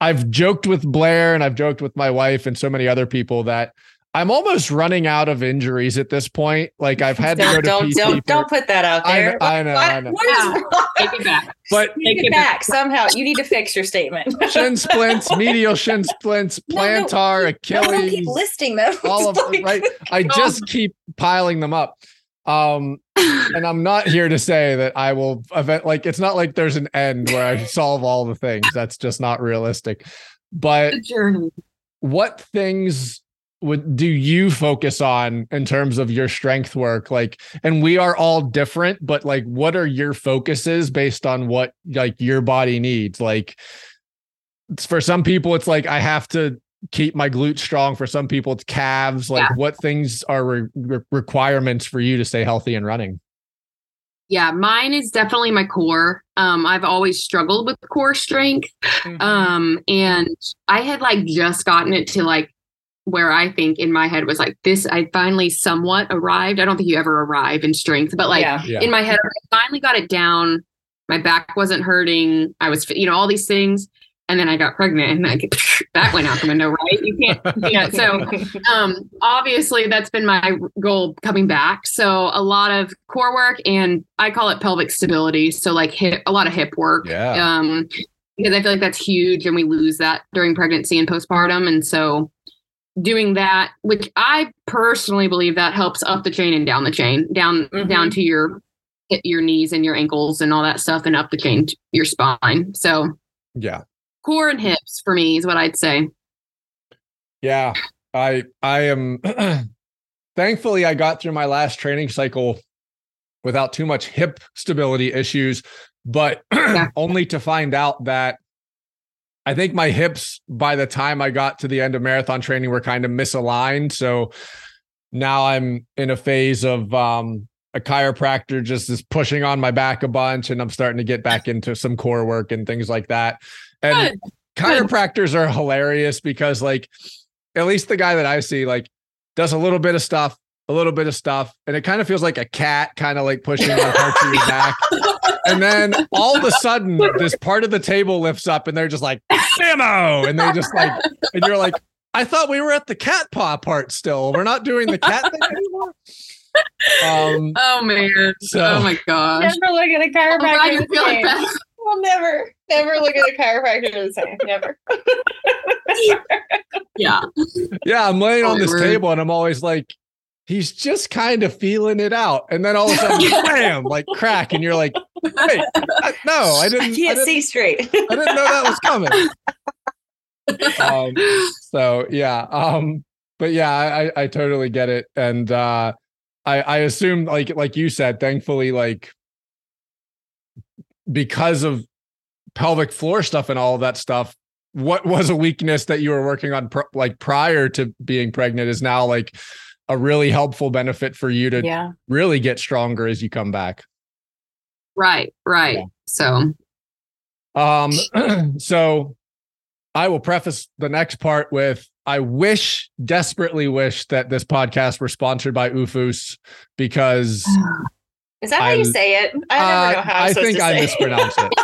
S1: I've joked with Blair and I've joked with my wife and so many other people that I'm almost running out of injuries at this point. Like I've had
S2: don't,
S1: to go to
S2: don't,
S1: PT
S2: don't, for, don't put that out there.
S1: I, I know,
S2: what,
S1: I know.
S2: What is wrong?
S3: Take it back.
S1: But
S2: take it back somehow. You need to fix your statement.
S1: shin splints, medial shin splints, plantar, no, no, Achilles.
S2: keep listing them.
S1: All of like, right. I just keep piling them up. Um, and I'm not here to say that I will event like it's not like there's an end where I solve all the things. That's just not realistic. But what things would do you focus on in terms of your strength work? Like and we are all different but like what are your focuses based on what like your body needs? Like for some people it's like i have to keep my glutes strong. For some people it's calves. Like yeah. what things are re- requirements for you to stay healthy and running?
S3: Yeah mine is definitely my core. Um i've always struggled with core strength. Mm-hmm. um and i had like just gotten it to like where I think in my head was like this I finally somewhat arrived. I don't think you ever arrive in strength, but like yeah. Yeah. in my head I finally got it down. My back wasn't hurting. I was you know all these things and then I got pregnant and like that went out the window, right? You can't yeah. So um obviously that's been my goal coming back. So a lot of core work and I call it pelvic stability. So like hip a lot of hip work.
S1: Yeah.
S3: Um because I feel like that's huge and we lose that during pregnancy and postpartum. And so doing that, which I personally believe that helps up the chain and down the chain, down
S2: Mhm.
S3: down to your your knees and your ankles and all that stuff, and up the chain to your spine. So
S1: Yeah.
S3: core and hips for me is what I'd say.
S1: Yeah. I I am thankfully I got through my last training cycle without too much hip stability issues, but
S3: Yeah.
S1: only to find out that I think my hips by the time I got to the end of marathon training were kind of misaligned. So now I'm in a phase of um a chiropractor just is pushing on my back a bunch and I'm starting to get back into some core work and things like that. And
S3: Good.
S1: chiropractors are hilarious because like at least the guy that I see like does a little bit of stuff, a little bit of stuff, and it kind of feels like a cat kind of like pushing on parts of your back. And then all of a sudden, this part of the table lifts up and they're just like, ammo. And they just like, and you're like, I thought we were at the cat paw part still. We're not doing the cat thing anymore. Um,
S3: Oh man.
S1: So-
S3: oh my gosh.
S2: Never look at a
S3: I'm glad
S2: chiropractor
S3: you
S2: the
S3: feel like
S2: We'll never, never look at a chiropractor the same. Never.
S3: Yeah.
S1: yeah, I'm laying on
S3: Oh,
S1: this
S3: word.
S1: table and I'm always like, he's just kind of feeling it out. And then all of a sudden, bam, like crack. And you're like, wait, I, no, I didn't,
S2: I
S1: I
S2: can't
S1: didn't,
S2: see straight.
S1: I didn't know that was coming. Um, so yeah um but yeah I, I i totally get it and uh i i assume like like you said thankfully like because of pelvic floor stuff and all of that stuff what was a weakness that you were working on pr- like prior to being pregnant is now like a really helpful benefit for you to
S2: Yeah.
S1: really get stronger as you come back
S3: right, right.
S1: Yeah.
S3: So
S1: Um, so I will preface the next part with I wish, desperately wish that this podcast were sponsored by OOFOS because
S2: Is that how you say it? I never know
S1: uh,
S2: how I'm
S1: I think
S2: to
S1: I
S2: say
S1: mispronounced it.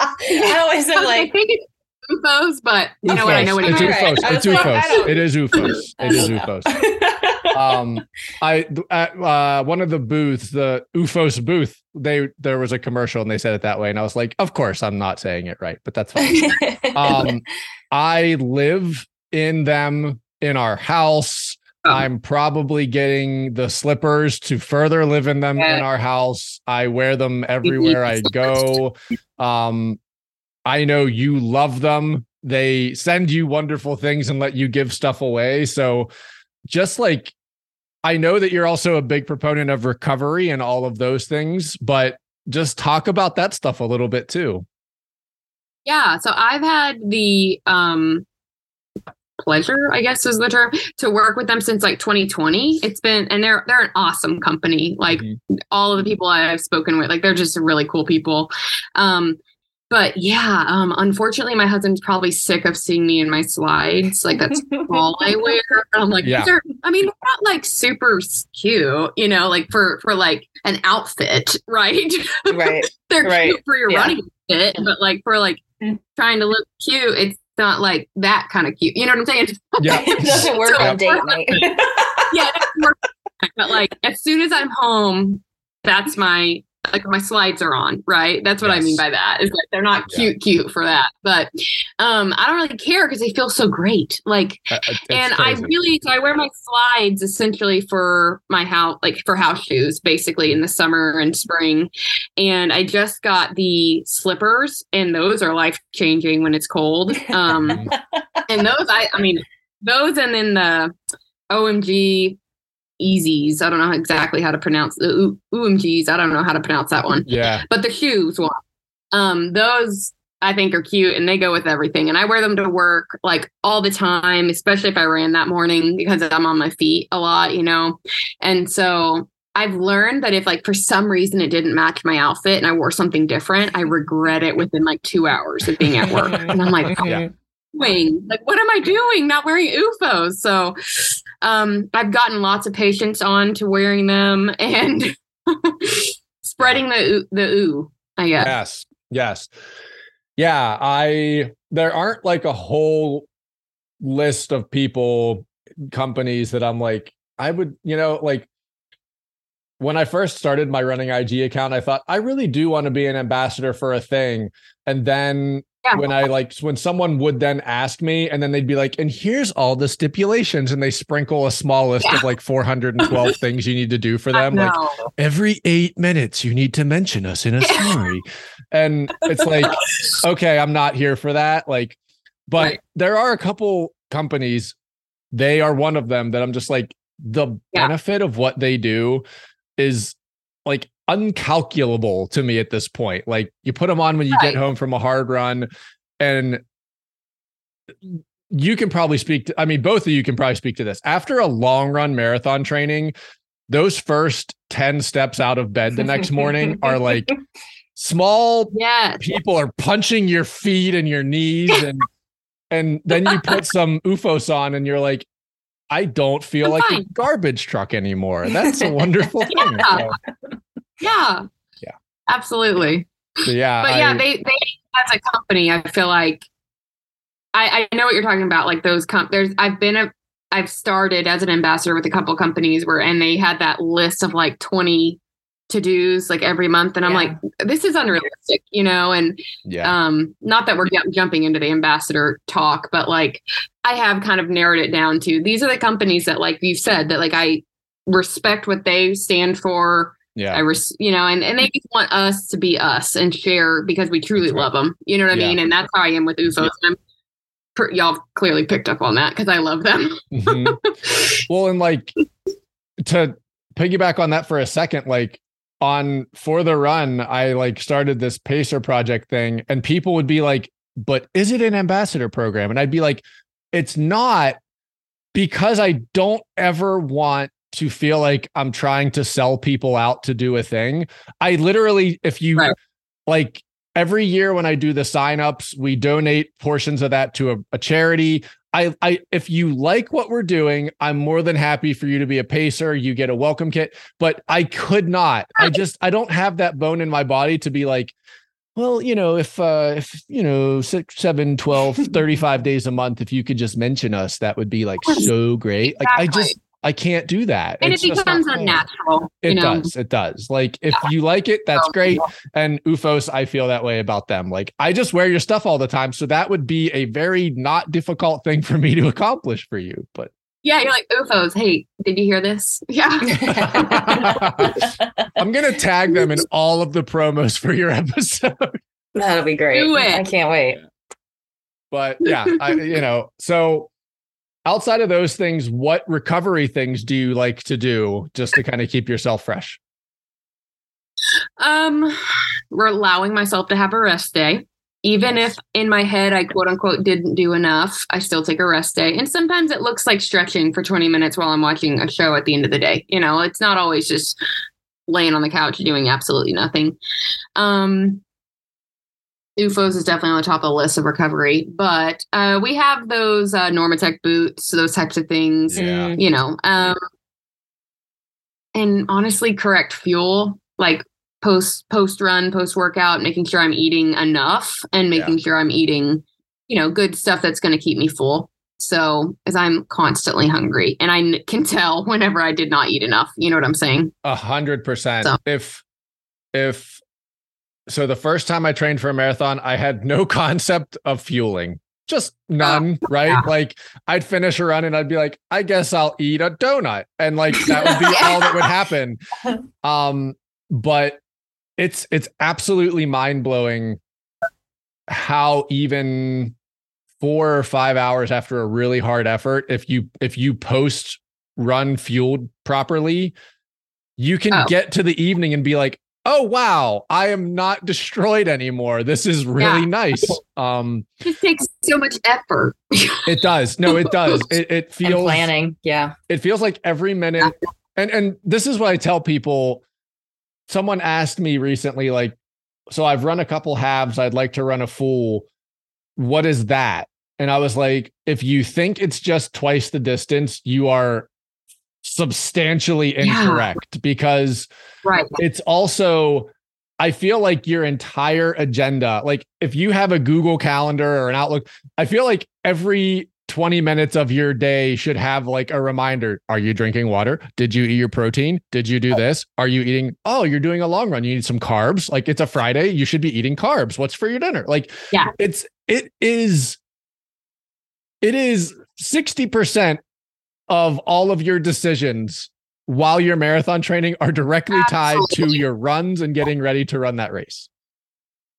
S2: I always am like,
S3: think it's UFOs, but you know what? I know what it
S1: It's
S3: is.
S1: OOFOS.
S2: I
S1: It's
S2: was like,
S1: OOFOS.
S2: don't-
S1: It is
S2: OOFOS.
S1: It is. OOFOS. Um, I at uh, one of the booths, the OOFOS booth, they there was a commercial and they said it that way, and I was like, of course, I'm not saying it right, but that's fine. um i live in them in our house
S3: Oh.
S1: i'm probably getting the slippers to further live in them in our house i wear them everywhere i go um i know you love them they send you wonderful things and let you give stuff away so just like i know that you're also a big proponent of recovery and all of those things but just talk about that stuff a little bit too
S3: Yeah, so I've had the um pleasure, I guess is the term, to work with them since like 2020. It's been and they're they're an awesome company. Like
S1: Mhm.
S3: all of the people I've spoken with, like they're just really cool people. Um but yeah, um unfortunately my husband's probably sick of seeing me in my slides. Like that's all I wear. And I'm like,
S1: Yeah.
S3: are I mean, they're not like super cute, you know, like for for like an outfit, right?
S2: right.
S3: they're
S2: Right.
S3: cute for your
S2: Yeah.
S3: running fit, but like for like
S2: Mm.
S3: trying to look cute, it's not like that kind of cute. You know what I'm saying?
S1: yeah
S2: it doesn't work
S3: So-
S2: on date night.
S3: yeah, it doesn't work. but like as soon as I'm home, that's my like my slides are on, right? That's what I mean
S1: Yes.
S3: by that. Is like they're not
S1: Yeah.
S3: cute, cute for that. But um I don't really care because they feel so great. Like
S1: Uh, it's
S3: and I really so I wear my slides essentially for my house like for house shoes basically in the summer and spring. And I just got the slippers and those are life changing when it's cold. Um and those I I mean those and then the OOmg Easies. I don't know exactly how to pronounce the U- OMGs. I don't know how to pronounce that one
S1: yeah
S3: but the shoes one um those i think are cute and they go with everything and i wear them to work like all the time especially if i ran that morning because i'm on my feet a lot you know and so i've learned that if like for some reason it didn't match my outfit and i wore something different i regret it within like two hours of being at work and i'm like
S1: Yeah.
S3: Doing? Like, what am I doing? Not wearing UFOs. So, um, I've gotten lots of patients on to wearing them and spreading the the ooh. I guess.
S1: Yes. Yes. Yeah. I, there aren't like a whole list of people, companies that I'm like, I would, you know, like when I first started my running IG account, I thought I really do want to be an ambassador for a thing. And then
S3: Yeah.
S1: when I like when someone would then ask me, and then they'd be like, "And here's all the stipulations," and they sprinkle a small list of like 412 things you need to do for them. Like every eight minutes, you need to mention us in a story, and it's like, okay, I'm not here for that. Like, but
S3: Right.
S1: there are a couple companies. They are one of them that I'm just like the
S3: Yeah.
S1: benefit of what they do is like uncalculable to me at this point. Like you put them on when you get home from a hard run and you can probably speak to I mean both of you can probably speak to this. After a long run marathon training, those first 10 steps out of bed the next morning are like small
S3: Yes.
S1: people are punching your feet and your knees and and then you put some ufos on and you're like I don't feel
S3: I'm
S1: like a garbage truck anymore. That's a wonderful thing. So,
S3: Yeah.
S1: Yeah.
S3: Absolutely.
S1: so yeah,
S3: But yeah,
S1: I-
S3: they they as a company, I feel like I I know what you're talking about. Like those com- there's I've been a I've started as an ambassador with a couple companies where and they had that list of like 20 to dos like every month and I'm
S2: Yeah.
S3: like this is unrealistic, you know, and
S1: yeah.
S3: um not that we're ju- jumping into the ambassador talk but like i have kind of narrowed it down to these are the companies that like you've said that like i respect what they stand for i
S1: yeah.
S3: res- you know and, and they just want us to be us and share because we truly
S1: right.
S3: love them you know what
S1: Yeah.
S3: i mean and that's how i am with ufos I'm, per- y'all clearly picked up on that because i love them
S1: Mhm. well, and like to piggyback on that for a second, like on for the run, I like started this pacer project thing, and people would be like, "But is it an ambassador program?" And I'd be like, "It's not," because I don't ever want to feel like I'm trying to sell people out to do a thing. I literally, if you
S3: Right.
S1: like every year when I do the signups, we donate portions of that to a, a charity. I, I, if you like what we're doing, I'm more than happy for you to be a pacer. You get a welcome kit, but I could not. I just, I don't have that bone in my body to be like, well, you know, if, uh, if, you know, six, seven, 12, 35 days a month, if you could just mention us, that would be like so great. Like, I just, I can't do that.
S3: and
S1: It's
S3: it becomes
S1: fair.
S3: unnatural
S1: It
S3: you know
S1: does. It does. Like if you like it, that's oh, great. And UFOs, I feel that way about them. Like I just wear your stuff all the time. So that would be a very not difficult thing for me to accomplish for you. But
S3: yeah you're like ufos hey did you hear this yeah
S1: I'm gonna tag them in all of the promos for your episode.
S2: That'll be great.
S3: Do it.
S2: I can't wait.
S1: But yeah, I you know, so outside of those things, what recovery things do you like to do just to kind of keep yourself fresh?
S3: Um, we're allowing myself to have a rest day. Even if in my head I quote unquote didn't do enough, I still take a rest day. And sometimes it looks like stretching for 20 minutes while I'm watching a show at the end of the day. You know, it's not always just laying on the couch doing absolutely nothing. Um, UFOs is definitely on the top of the list of recovery, but uh, we have those uh, Normatec boots, those types of things
S1: Yeah.
S2: Mm.
S3: you know um and honestly correct fuel like post post run post workout making sure i'm eating enough and making sure i'm eating you know good stuff that's going to keep me full so as i'm constantly hungry and i n- can tell whenever i did not eat enough you know what i'm saying
S1: A hundred percent. If if so the first time I trained for a marathon, I had no concept of fueling. Just none, right?
S3: yeah.
S1: Like I'd finish a run and I'd be like, I guess I'll eat a donut. And like that would be all that would happen. Um, but it's it's absolutely mind-blowing how even four or five hours after a really hard effort, if you if you post run fueled properly, you can
S3: Oh.
S1: get to the evening and be like, oh wow, I am not destroyed anymore. This is really
S3: Yeah.
S1: nice. Um,
S3: it takes so much effort
S1: it does. No, it does. It, it
S2: And
S1: feels
S2: planning. Yeah.
S1: it feels like every minute and and this is what i tell people someone asked me recently like so i've run a couple halves i'd like to run a full what is that and i was like if you think it's just twice the distance you are substantially
S3: Yeah.
S1: incorrect because
S3: right
S1: it's also I feel like your entire agenda, like if you have a Google calendar or an Outlook, I feel like every 20 minutes of your day should have like a reminder. Are you drinking water? Did you eat your protein? Did you do this? Are you eating? Oh, you're doing a long run. You need some carbs. Like it's a Friday. You should be eating carbs. What's for your dinner? Like,
S3: Yeah.
S1: it's, it is, it is 60% of all of your decisions while you're marathon training are directly tied to your runs and getting ready to run that race.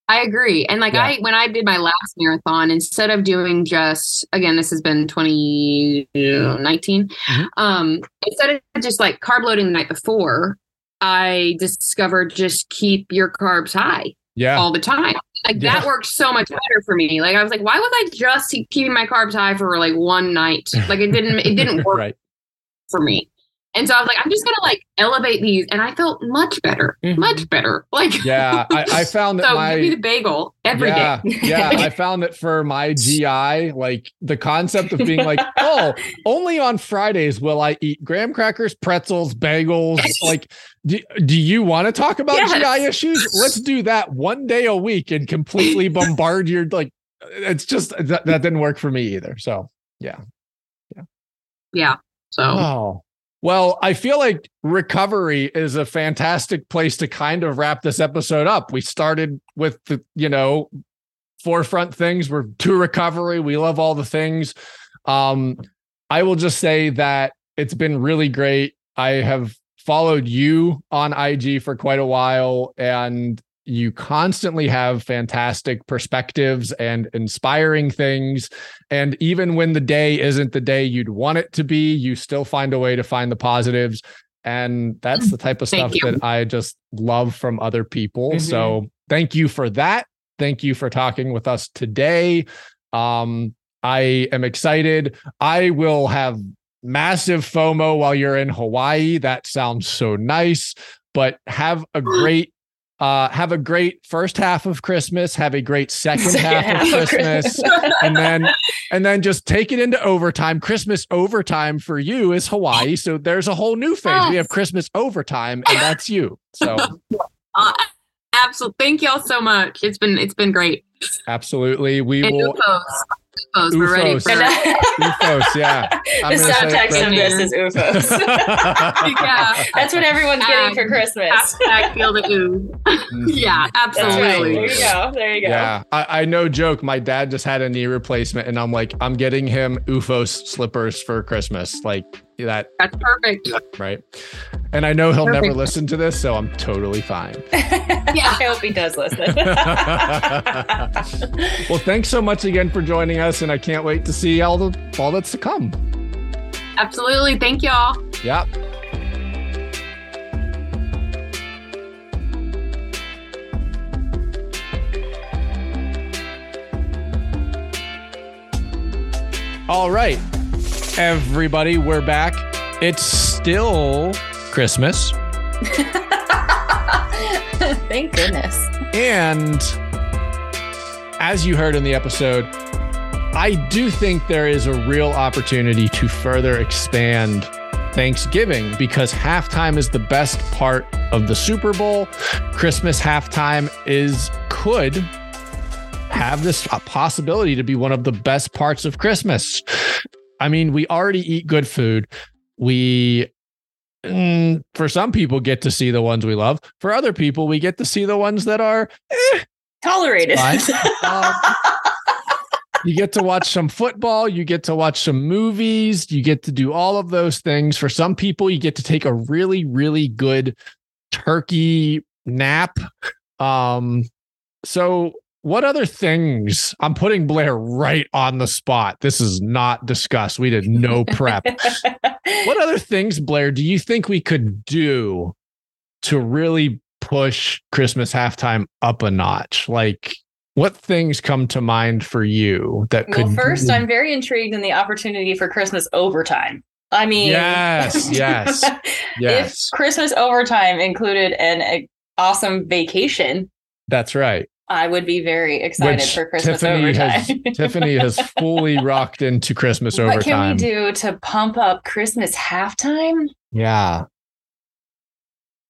S3: I agree. And like
S1: Yeah.
S3: I when I did my last marathon, instead of doing just again, this has been 2019.
S1: Mhm.
S3: Um, instead of just like carb loading the night before, I discovered just keep your carbs high
S1: Yeah.
S3: all the time. Like
S1: Yeah.
S3: that worked so much better for me. Like I was like, why was I just keeping my carbs high for like one night? Like it didn't it didn't work
S1: right.
S3: for me. And so I was like, I'm just gonna like elevate these, and I felt much better,
S2: Mhm.
S3: much better. Like
S1: Yeah. I, I found that
S3: so
S1: my
S3: give me the bagel every day.
S1: yeah, yeah. I found that for my GI, like the concept of being like, oh, only on Fridays will I eat graham crackers, pretzels, bagels. Like, do, do you want to talk about
S3: Yes.
S1: GI issues? Let's do that one day a week and completely bombard your like. It's just that, that didn't work for me either. So
S3: Yeah. Yeah, yeah. So
S1: Oh. Well, I feel like recovery is a fantastic place to kind of wrap this episode up. We started with the, you know, forefront things. We're to recovery. We love all the things. Um, I will just say that it's been really great. I have followed you on IG for quite a while and you constantly have fantastic perspectives and inspiring things. And even when the day isn't the day you'd want it to be, you still find a way to find the positives. And that's the type of stuff that I just love from other people.
S2: Mhm.
S1: So thank you for that. Thank you for talking with us today. Um, I am excited. I will have massive FOMO while you're in Hawaii. That sounds so nice. But have a great uh have a great first half of Christmas, have a great second, half, of Christmas, and then and then just take it into overtime. Christmas overtime for you is Hawaii. So there's a whole new phase. We have Christmas overtime, and that's you. So
S3: uh, absolutely, thank y'all so much. It's been it's been great.
S1: absolutely. We
S3: And
S1: will
S3: UFOs, UFOs, we're ready
S1: UFOs.
S3: for.
S1: OOFOS, yeah. I'm
S2: the
S1: gonna say it
S2: subtext of this is UFOs.
S3: Yeah.
S2: That's what everyone's getting for
S3: Um,
S2: Christmas.
S3: Hashtag feel the ooze. yeah,
S2: That's right.
S3: absolutely.
S2: There you go. There you go.
S1: Yeah, I, I know. Joke. My dad just had a knee replacement, and I'm like, I'm getting him UFOS slippers for Christmas. Like that,
S3: That's perfect.
S1: right? And I know he'll never listen to this, so I'm totally fine.
S2: Yeah, I hope he does listen.
S1: well, thanks so much again for joining us, and I can't wait to see all the all that's to come.
S3: Absolutely. Thank y'all.
S1: Yeah. All right, everybody, we're back. It's still Christmas.
S2: Thank goodness.
S1: And as you heard in the episode, I do think there is a real opportunity to further expand Thanksgiving because halftime is the best part of the Super Bowl. Christmas halftime is could have this possibility to be one of the best parts of Christmas. I mean, we already eat good food. We mm, for some people get to see the ones we love. For other people, we get to see the ones that are
S2: Tolerated.
S1: Um, you get to watch some football, you get to watch some movies, you get to do all of those things. For some people, you get to take a really, really good turkey nap. Um, so what other things? I'm putting Blair right on the spot. This is not discussed. We did no prep. what other things, Blair, do you think we could do to really push Christmas halftime up a notch? Like, what things come to mind for you that could?
S2: well, first, I'm very intrigued in the opportunity for Christmas overtime. I mean,
S1: Yes, yes, yes.
S2: If Christmas overtime included an uh, awesome vacation,
S1: That's right.
S2: I would be very excited
S1: Which
S2: for Christmas
S1: Tiffany
S2: overtime.
S1: has Tiffany has fully rocked into Christmas over.
S2: what can we do to pump up Christmas halftime?
S1: Yeah.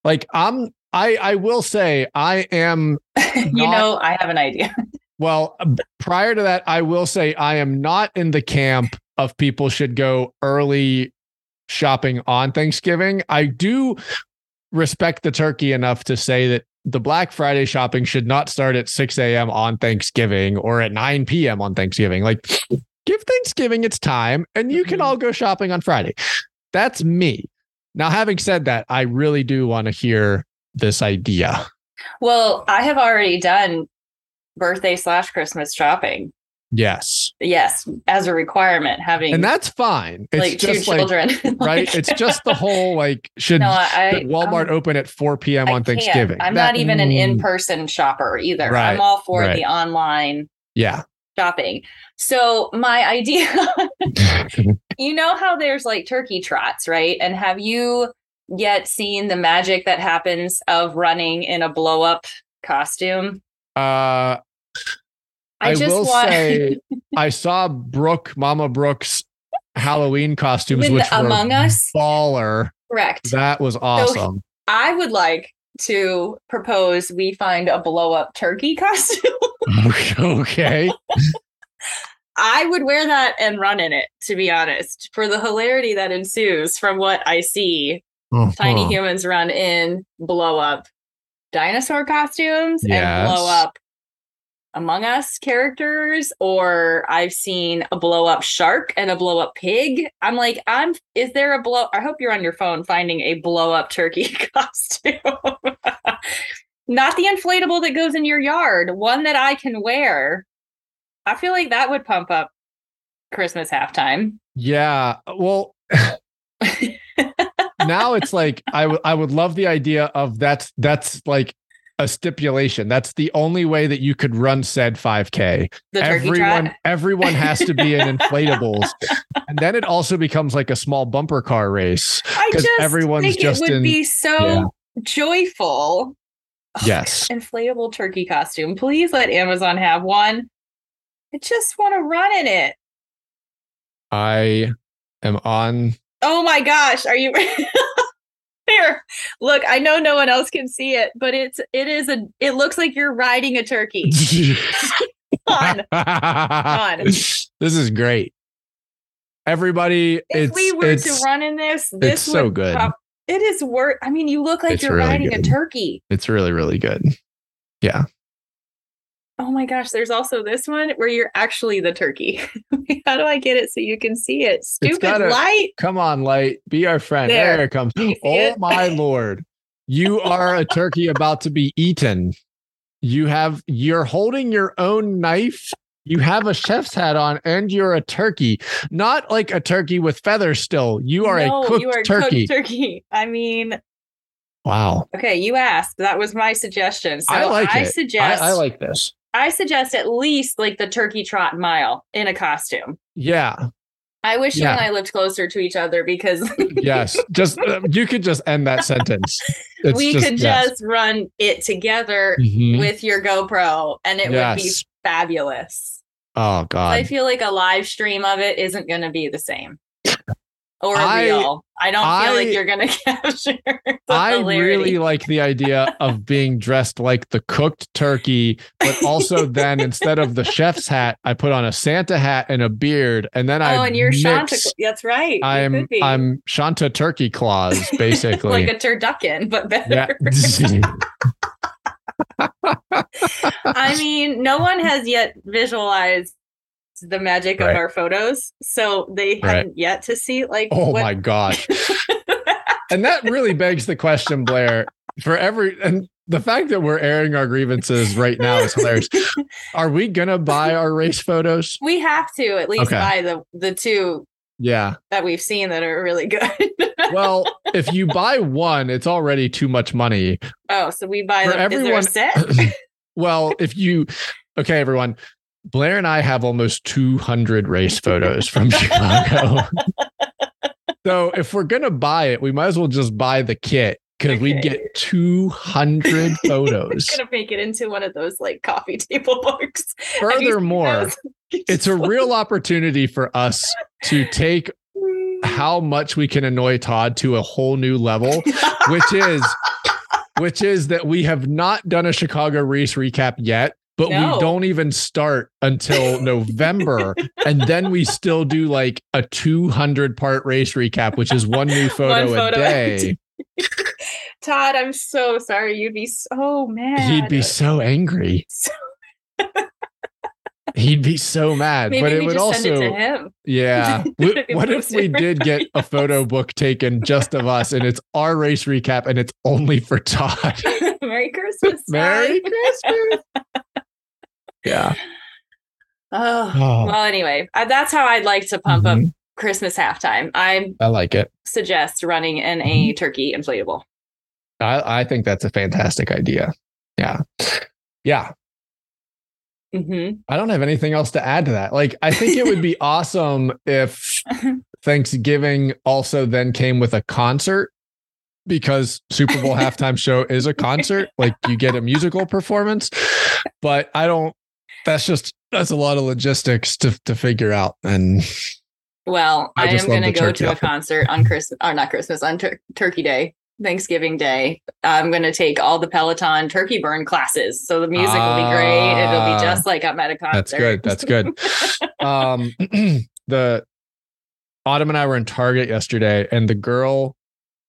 S1: Like I'm I I will say I am
S2: you
S1: Not-
S2: know, I have an idea.
S1: Well, uh, prior to that, I will say I am not in the camp of people should go early shopping on Thanksgiving. I do respect the turkey enough to say that the Black Friday shopping should not start at 6 a.m. on Thanksgiving or at 9 p.m. on Thanksgiving. Like, give Thanksgiving its time and you can
S2: Mhm.
S1: all go shopping on Friday. That's me. Now, having said that, I really do want to hear this idea.
S2: Well, I have already done birthday slash Christmas shopping.
S1: Yes.
S2: Yes, as a requirement, having
S1: And that's fine. It's
S2: like two
S1: just like,
S2: children.
S1: right? It's just the whole like, should,
S2: no, I,
S1: should Walmart
S2: um,
S1: open at 4 p.m. On. Thanksgiving?
S2: I'm
S1: That-
S2: not even an
S1: mm,
S2: in-person shopper either.
S1: Right,
S2: I'm all for
S1: right.
S2: the online
S1: Yeah.
S2: shopping. So my idea, you know how there's like turkey trots, right? And have you yet seen the magic that happens of running in a blow up costume?
S1: Uh,
S2: I,
S1: I,
S2: just
S1: will
S2: want
S1: say I saw Brooke, Mama Brooks Halloween costumes,
S2: With
S1: which were
S2: Among Us?
S1: baller.
S2: correct.
S1: That was awesome.
S2: I would like to propose we find a blow up turkey costume.
S1: okay.
S2: I would wear that and run in it, to be honest, for the hilarity that ensues from what I see tiny
S1: Uh-huh.
S2: humans run in blow up dinosaur costumes
S1: Yes.
S2: and blow up Among Us characters, or I've seen a blow up shark and a blow up pig. I'm like, I'm is there a blow? I hope you're on your phone finding a blow up turkey costume. Not the inflatable that goes in your yard, one that I can wear. I feel like that would pump up Christmas halftime.
S1: Yeah. Well, now it's like I w- I would love the idea of that's that's like a stipulation. That's the only way that you could run said 5K. Everyone
S2: trot.
S1: everyone has to be in inflatables. and then it also becomes like a small bumper car race.
S2: I
S1: 'cause
S2: just
S1: everyone's just
S2: it would
S1: in-
S2: be so
S1: Yeah.
S2: joyful. Oh,
S1: Yes.
S2: Inflatable turkey costume. Please let Amazon have one. I just want to run in it.
S1: I am on
S2: Oh my gosh, are you Here. Look, I know no one else can see it, but it's it is a it looks like you're riding a turkey. on. on.
S1: This is great. Everybody,
S2: If
S1: it's
S2: we were
S1: it's,
S2: to run in this, this
S1: so
S2: would
S1: good.
S2: pop- it is worth I mean, you look like
S1: It's
S2: you're
S1: really
S2: riding
S1: good.
S2: a turkey.
S1: it's really really good.
S2: Oh my gosh, there's also this one where you're actually the turkey. How do I get it so you can see it? Stupid
S1: gotta-
S2: light.
S1: Come on, light, be our friend.
S2: There.
S1: There, it comes. Oh
S2: it?
S1: my lord. You are a turkey about to be eaten. You have you're holding your own knife. You have a chef's hat on and you're a turkey. Not like a turkey with feathers still. You are
S2: no,
S1: a cooked
S2: you are
S1: turkey.
S2: cooked turkey. I mean,
S1: wow.
S2: okay, you asked. That was my suggestion. So
S1: I like
S2: I
S1: it.
S2: suggest
S1: I, I like this.
S2: I suggest at least like the turkey trot mile in a costume.
S1: Yeah.
S2: I wish you and I lived closer to each other because
S1: Yes. just uh, you could just end that sentence. It's
S2: we could
S1: yes.
S2: just run it together
S1: Mhm.
S2: with your GoPro and it would be fabulous.
S1: Oh God!
S2: I feel like a live stream of it isn't going to be the same. Or
S1: I-
S2: real. I don't feel like you're going to capture
S1: I
S2: hilarity.
S1: really like the idea of being dressed like the cooked turkey, but also then instead of the chef's hat, I put on a Santa hat and a beard, and then I
S2: Oh, and you're Shanta.
S1: mix-
S2: That's right.
S1: I'm. I'm Shanta Turkey Claus, basically.
S2: like a turducken, but better.
S1: yeah.
S2: I mean, no one has yet visualized the magic
S1: Right.
S2: of our photos, so they
S1: Right.
S2: haven't yet to see like.
S1: oh
S2: what-
S1: my gosh. and that really begs the question, Blair, for every and the fact that we're airing our grievances right now is hilarious. Are we gonna buy our race photos?
S2: we have to at least
S1: Okay.
S2: buy the the two
S1: Yeah.
S2: that we've seen that are really good.
S1: Well, if you buy one, it's already too much money.
S2: oh, so we buy
S1: For
S2: them.
S1: Everyone-
S2: there a set?
S1: well, if you okay, everyone, Blair and I have almost 200 race photos from Chicago. so if we're gonna buy it, we might as well just buy the kit because we
S2: Okay.
S1: get 200 photos.
S2: gonna make it into one of those like coffee table books.
S1: Furthermore, it's a real opportunity for us to take mm. how much we can annoy Todd to a whole new level, which is which is that we have not done a Chicago race recap yet. But we don't even start until November. and then we still do like a 200 part race recap, which is one new photo,
S2: One photo
S1: a day.
S2: Todd, I'm so sorry. You'd be so oh, mad.
S1: He'd be so angry.
S2: So-
S1: He'd be so mad.
S2: Maybe
S1: but it
S2: we
S1: would
S2: just
S1: also,
S2: send it to him.
S1: yeah. What, what if we did get a photo book taken just of us and it's our race recap and it's only for Todd?
S2: Merry Christmas.
S1: Merry Christmas. Yeah.
S2: Oh.
S1: Oh,
S2: Well, anyway, uh, that's how I'd like to pump up
S1: Mhm.
S2: Christmas halftime. I
S1: I like it.
S2: suggest running in a
S1: Mm-hmm.
S2: turkey inflatable.
S1: I, I think that's a fantastic idea. Yeah. Yeah.
S2: Mm-hmm.
S1: I don't have anything else to add to that. Like, I think it would be awesome if Thanksgiving also then came with a concert because Super Bowl halftime show is a concert. Like, you get a musical performance, but I don't, that's just, that's a lot of logistics to, to figure out. And
S2: Well,
S1: I
S2: I, am going to go to a
S1: outfit.
S2: concert on Christmas, or not Christmas, on tur- Turkey Day, Thanksgiving Day. I'm going to take all the Peloton turkey burn classes. So the music will be great. It'll
S1: Ah,
S2: be just like I'm at a concert.
S1: that's good. That's good. um the autumn and i were in target yesterday and the girl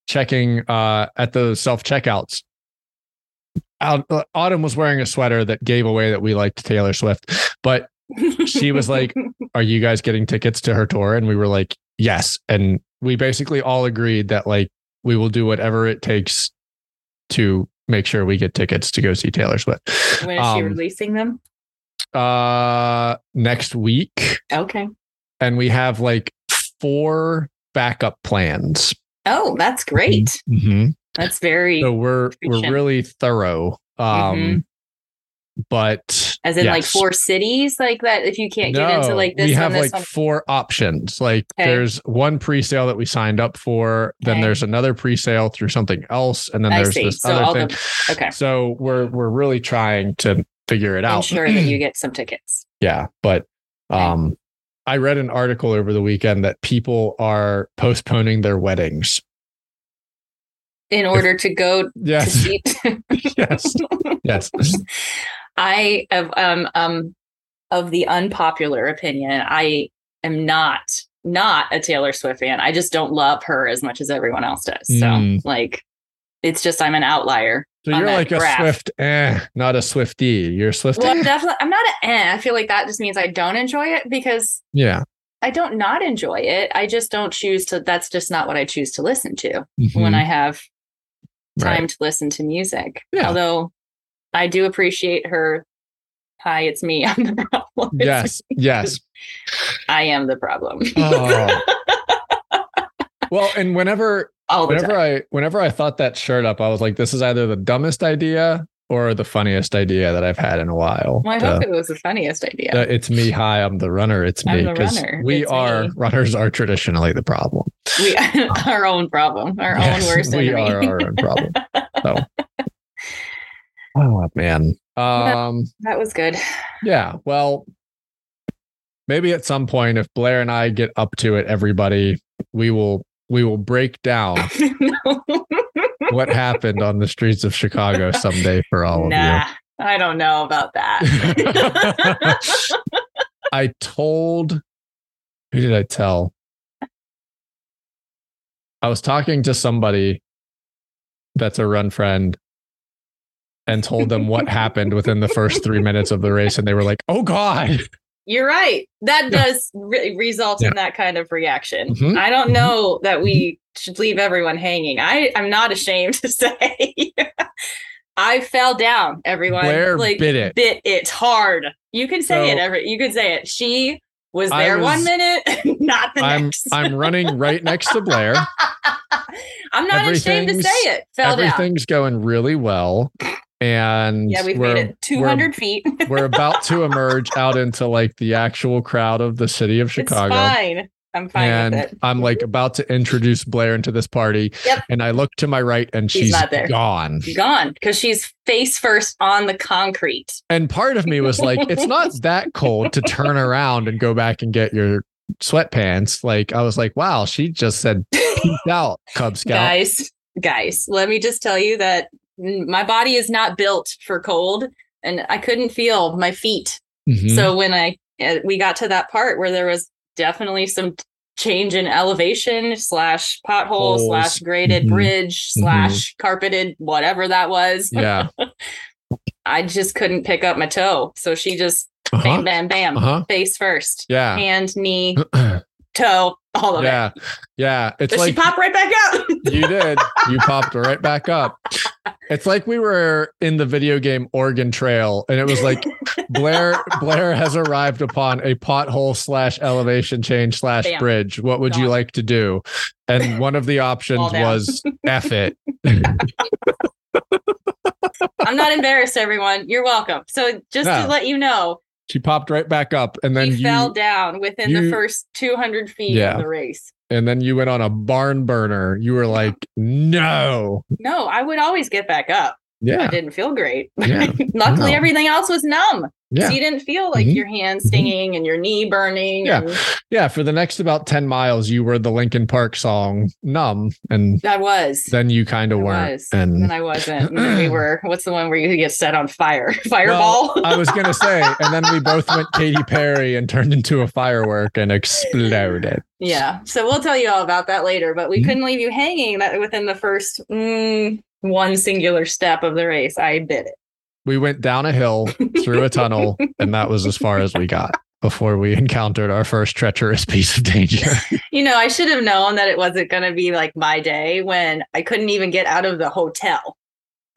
S1: checking uh at the self checkouts uh, autumn was wearing a sweater that gave away that we liked taylor swift but she was like are you guys getting tickets to her tour and we were like yes and we basically all agreed that like we will do whatever it takes to make sure we get tickets to go see taylor swift
S2: when is she
S1: um,
S2: releasing them?
S1: uh next week
S2: Okay.
S1: and we have like four backup plans.
S2: Oh, that's great.
S1: Mhm.
S2: That's very,
S1: So we're we're really thorough. Um
S2: Mhm.
S1: but
S2: as in like four cities, like that. If you can't get into like this
S1: we
S2: one,
S1: have
S2: this
S1: like
S2: one.
S1: four options. Like
S2: Okay.
S1: there's one pre-sale that we signed up for, then
S2: Okay.
S1: there's another pre-sale through something else, and then
S2: I
S1: there's
S2: see.
S1: this
S2: So
S1: other thing.
S2: the okay.
S1: So we're we're really trying to figure it out.
S2: Ensure that you get some tickets.
S1: Yeah, but
S2: Okay.
S1: um I read an article over the weekend that people are postponing their weddings.
S2: In order to go to
S1: Yes. yes. Yes.
S2: I have um um of the unpopular opinion. I am not not a Taylor Swift fan. I just don't love her as much as everyone else does. So
S1: Mm.
S2: like, it's just I'm an outlier.
S1: So you're like a. Swift, eh, not a Swiftie. You're a Swift.
S2: Well,
S1: eh.
S2: I'm definitely I'm not an eh. I feel like that just means I don't enjoy it because
S1: yeah.
S2: I don't not enjoy it. I just don't choose to. That's just not what I choose to listen to
S1: Mhm.
S2: when I have time
S1: Right.
S2: to listen to music.
S1: Yeah.
S2: Although I do appreciate her. Hi, it's me. I'm the problem.
S1: Yes. Yes.
S2: I am the problem.
S1: Oh. well, and whenever whenever
S2: time.
S1: I whenever I thought that shirt up, I was like, this is either the dumbest idea or the funniest idea that I've had in a while.
S2: Well, I
S1: The-
S2: hope it was the funniest idea.
S1: the it's me. Hi, I'm the runner. It's me because we
S2: it's
S1: are
S2: me.
S1: runners are traditionally the problem.
S2: we our own problem, our
S1: Yes,
S2: own worst enemy.
S1: we are our own problem. So, oh man. Um.
S2: that was good.
S1: Yeah. Well, maybe at some point, if Blair and I get up to it, everybody, we will we will break down what happened on the streets of Chicago someday for all of you.
S2: nah, I don't know about that.
S1: I told who did I tell? I was talking to somebody that's a run friend and told them what happened within the first three minutes of the race, and they were like, "Oh God!"
S2: You're right. That does re- result in that kind of reaction.
S1: Mhm.
S2: I don't know that we should leave everyone hanging. I I'm not ashamed to say I fell down. Everyone
S1: Blair
S2: like
S1: bit it.
S2: bit it hard. You can say
S1: So-
S2: it. Every you can say it. She was there one minute, not the
S1: I'm
S2: next.
S1: I'm running right next to Blair.
S2: I'm not ashamed to say it. Fell down.
S1: Everything's going really well, and
S2: Yeah, we've made it 200 feet.
S1: We're, we're about to emerge out into like the actual crowd of the city of Chicago.
S2: It's fine. I'm fine
S1: and
S2: with it.
S1: I'm like about to introduce Blair into this party.
S2: Yep.
S1: And I look to my right and
S2: She's
S1: she's
S2: not there.
S1: gone.
S2: Gone because she's face first on the concrete.
S1: And part of me was like, it's not that cold to turn around and go back and get your sweatpants. Like I was like, wow, she just said peace out, Cub Scout.
S2: Guys, guys, let me just tell you that my body is not built for cold. and I couldn't feel my feet.
S1: Mhm.
S2: So when I uh, we got to that part where there was definitely some change in elevation slash pothole
S1: Holes.
S2: slash graded
S1: Mhm.
S2: bridge slash carpeted whatever that was.
S1: yeah.
S2: I just couldn't pick up my toe. So she just
S1: Uh-huh.
S2: bam bam bam
S1: Uh-huh.
S2: face first.
S1: Yeah.
S2: Hand, knee, toe, all of it.
S1: yeah. Yeah. It's
S2: But
S1: like
S2: she popped right back up.
S1: you did. You popped right back up. It's like we were in the video game Oregon Trail, and it was like Blair Blair has arrived upon a pothole slash elevation change slash
S2: Bam.
S1: bridge. What would you like to do? And one of the options was F it.
S2: I'm not embarrassed, everyone. You're welcome. So just
S1: No.
S2: to let you know,
S1: She popped right back up, and then
S2: he
S1: you
S2: fell down within
S1: you-
S2: the first 200 feet
S1: Yeah.
S2: of the race.
S1: And then you went on a barn burner. You were like, no.
S2: No, I would always get back up. I
S1: Yeah.
S2: didn't feel great.
S1: Yeah.
S2: Luckily,
S1: No.
S2: everything else was numb.
S1: Yeah.
S2: So you didn't feel like
S1: Mhm.
S2: your hand stinging and your knee burning.
S1: Yeah.
S2: and
S1: Yeah. For the next about 10 miles, you were the Linkin Park song numb. And
S2: I was.
S1: then you kind of weren't.
S2: was. And then I wasn't. And then we were, what's the one where you get set on fire? Fireball?
S1: Well, I was gonna say, and then we both went Katy Perry and turned into a firework and exploded.
S2: yeah. So we'll tell you all about that later. But we
S1: Mhm.
S2: couldn't leave you hanging that within the first mm, one singular step of the race. I bit it.
S1: We went down a hill through a tunnel, and that was as far as we got before we encountered our first treacherous piece of danger.
S2: You know, I should have known that it wasn't going to be like my day when I couldn't even get out of the hotel.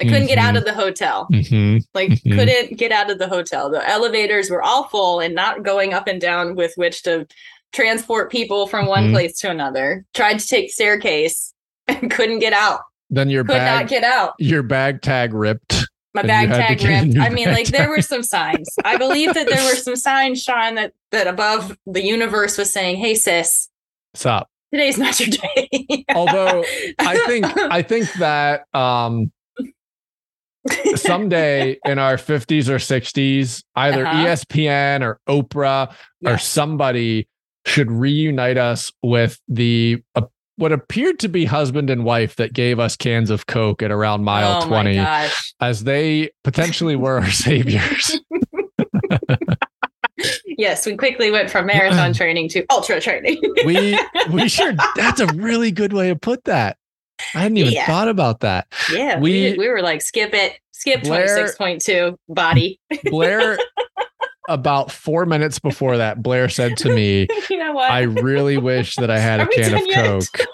S2: I couldn't get out
S1: Mhm.
S2: of the hotel.
S1: Mhm.
S2: Like,
S1: Mhm.
S2: couldn't get out of the hotel. The elevators were all full and not going up and down with which to transport people from one
S1: Mhm.
S2: place to another. Tried to take staircase and couldn't get out.
S1: Then your
S2: Could not
S1: bag,
S2: get out.
S1: your bag tag ripped.
S2: My bag
S1: you had to
S2: tag ripped. I mean,
S1: bag
S2: like there were some signs. I believe that there were some signs, Sean, that that above the universe was saying, "Hey, sis,
S1: Stop.
S2: today's not your day."
S1: Although I think I think that um someday in our 50s or 60s, either
S2: Uh-huh.
S1: ESPN or Oprah or somebody should reunite us with the uh, what appeared to be husband and wife that gave us cans of Coke at around mile
S2: oh
S1: 20, as they potentially were our saviors.
S2: Yes, we quickly went from marathon training to ultra training.
S1: we we sure that's a really good way to put that. I hadn't even
S2: Yeah.
S1: thought about that.
S2: yeah,
S1: We-
S2: we, were like, skip it, skip twenty six point two body.
S1: Blair, about four minutes before that, Blair said to me,
S2: you know what?
S1: I really wish that I had a
S2: Are
S1: can of? Coke.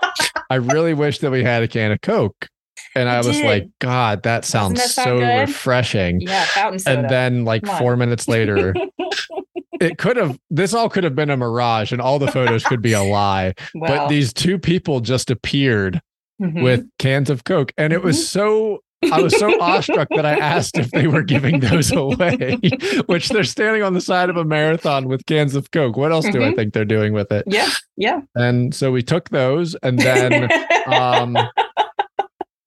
S1: I really wish that we had a can of Coke. And
S2: We
S1: I was like, God, that sounds
S2: that
S1: so
S2: good?
S1: refreshing.
S2: yeah, fountain soda.
S1: And then, like, four minutes later, it could have, this all could have been a mirage and all the photos could be a lie. But these two people just appeared
S2: mhm.
S1: with cans of Coke. And it was so, I was so awestruck that I asked if they were giving those away, which they're standing on the side of a marathon with cans of Coke. What else do I
S2: Mhm.
S1: think they're doing with it?
S2: yeah, yeah.
S1: And so we took those and then um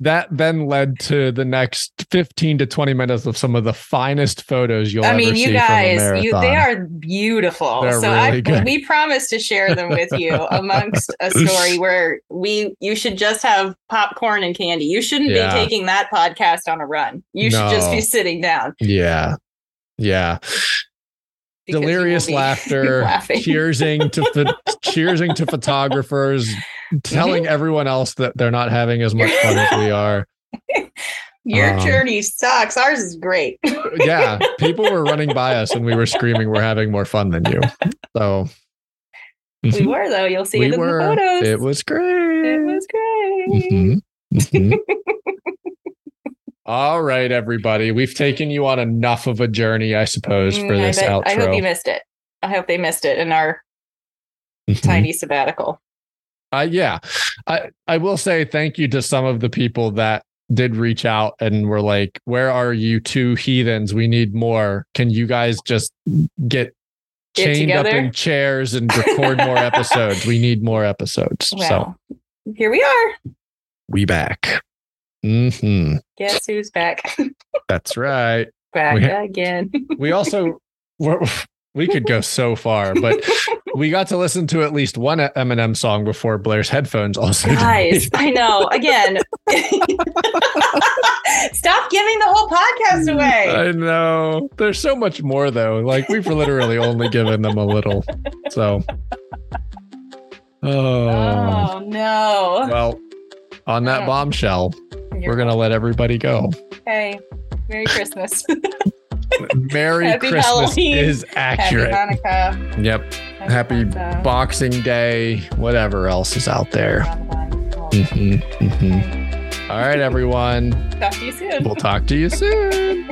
S1: that then led to the next 15 to 20 minutes of some of the finest photos you'll
S2: I
S1: ever
S2: mean,
S1: see
S2: you guys, you, they are beautiful.
S1: They're
S2: so
S1: really
S2: I, we promise to share them with you amongst a story where we you should just have popcorn and candy. You shouldn't
S1: Yeah.
S2: be taking that podcast on a run. You should just be sitting down.
S1: yeah. Yeah.
S2: because
S1: Delirious laughter, cheersing to cheersing to photographers, telling
S2: Mm-hmm.
S1: everyone else that they're not having as much fun as we are.
S2: Your
S1: Um,
S2: journey sucks. Ours is great.
S1: Yeah, people were running by us and we were screaming we're having more fun than you. So
S2: we were though. You'll see
S1: we
S2: it in
S1: were.
S2: the photos.
S1: It was great.
S2: It was great.
S1: Mhm. Mhm. All right, everybody. We've taken you on enough of a journey, I suppose, for
S2: Mm, I,
S1: this
S2: bet-
S1: outro.
S2: I hope you missed it. I hope they missed it in our
S1: Mhm.
S2: tiny sabbatical.
S1: Uh, yeah, I I will say thank you to some of the people that did reach out and were like, "Where are you two heathens? We need more. Can you guys just get
S2: Get
S1: chained up in chairs and record more episodes? We need more episodes." so
S2: here we are.
S1: we back. Mm-hmm.
S2: Guess who's back?
S1: That's right.
S2: back
S1: We-
S2: again.
S1: we also we're, we could go so far but we got to listen to at least one Eminem song before Blair's headphones also
S2: Guys. I know. Again, stop giving the whole podcast mm, away.
S1: I know. There's so much more though. Like we've literally only given them a little. So Oh,
S2: Oh no.
S1: well, on that bombshell, we're gonna let everybody go.
S2: Okay. Merry Christmas.
S1: Merry
S2: Happy
S1: Christmas
S2: Halloween.
S1: is accurate.
S2: Happy Hanukkah.
S1: Yep. Happy
S2: Kwanzaa,
S1: Boxing Day, whatever else is out there. Mhm, mhm. All right, everyone.
S2: Talk to you soon.
S1: We'll talk to you soon.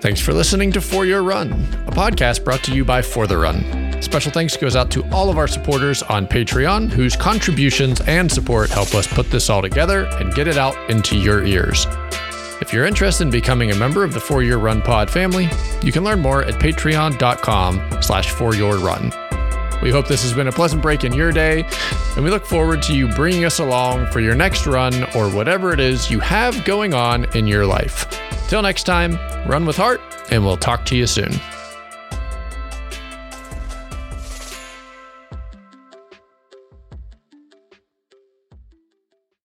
S1: Thanks for listening to For Your Run, a podcast brought to you by For the Run. Special thanks goes out to all of our supporters on Patreon, whose contributions and support help us put this all together and get it out into your ears. If you're interested in becoming a member of the For Your Run Pod family, you can learn more at patreon.com slash run. We hope this has been a pleasant break in your day, and we look forward to you bringing us along for your next run or whatever it is you have going on in your life. Till next time, run with heart, and we'll talk to you soon.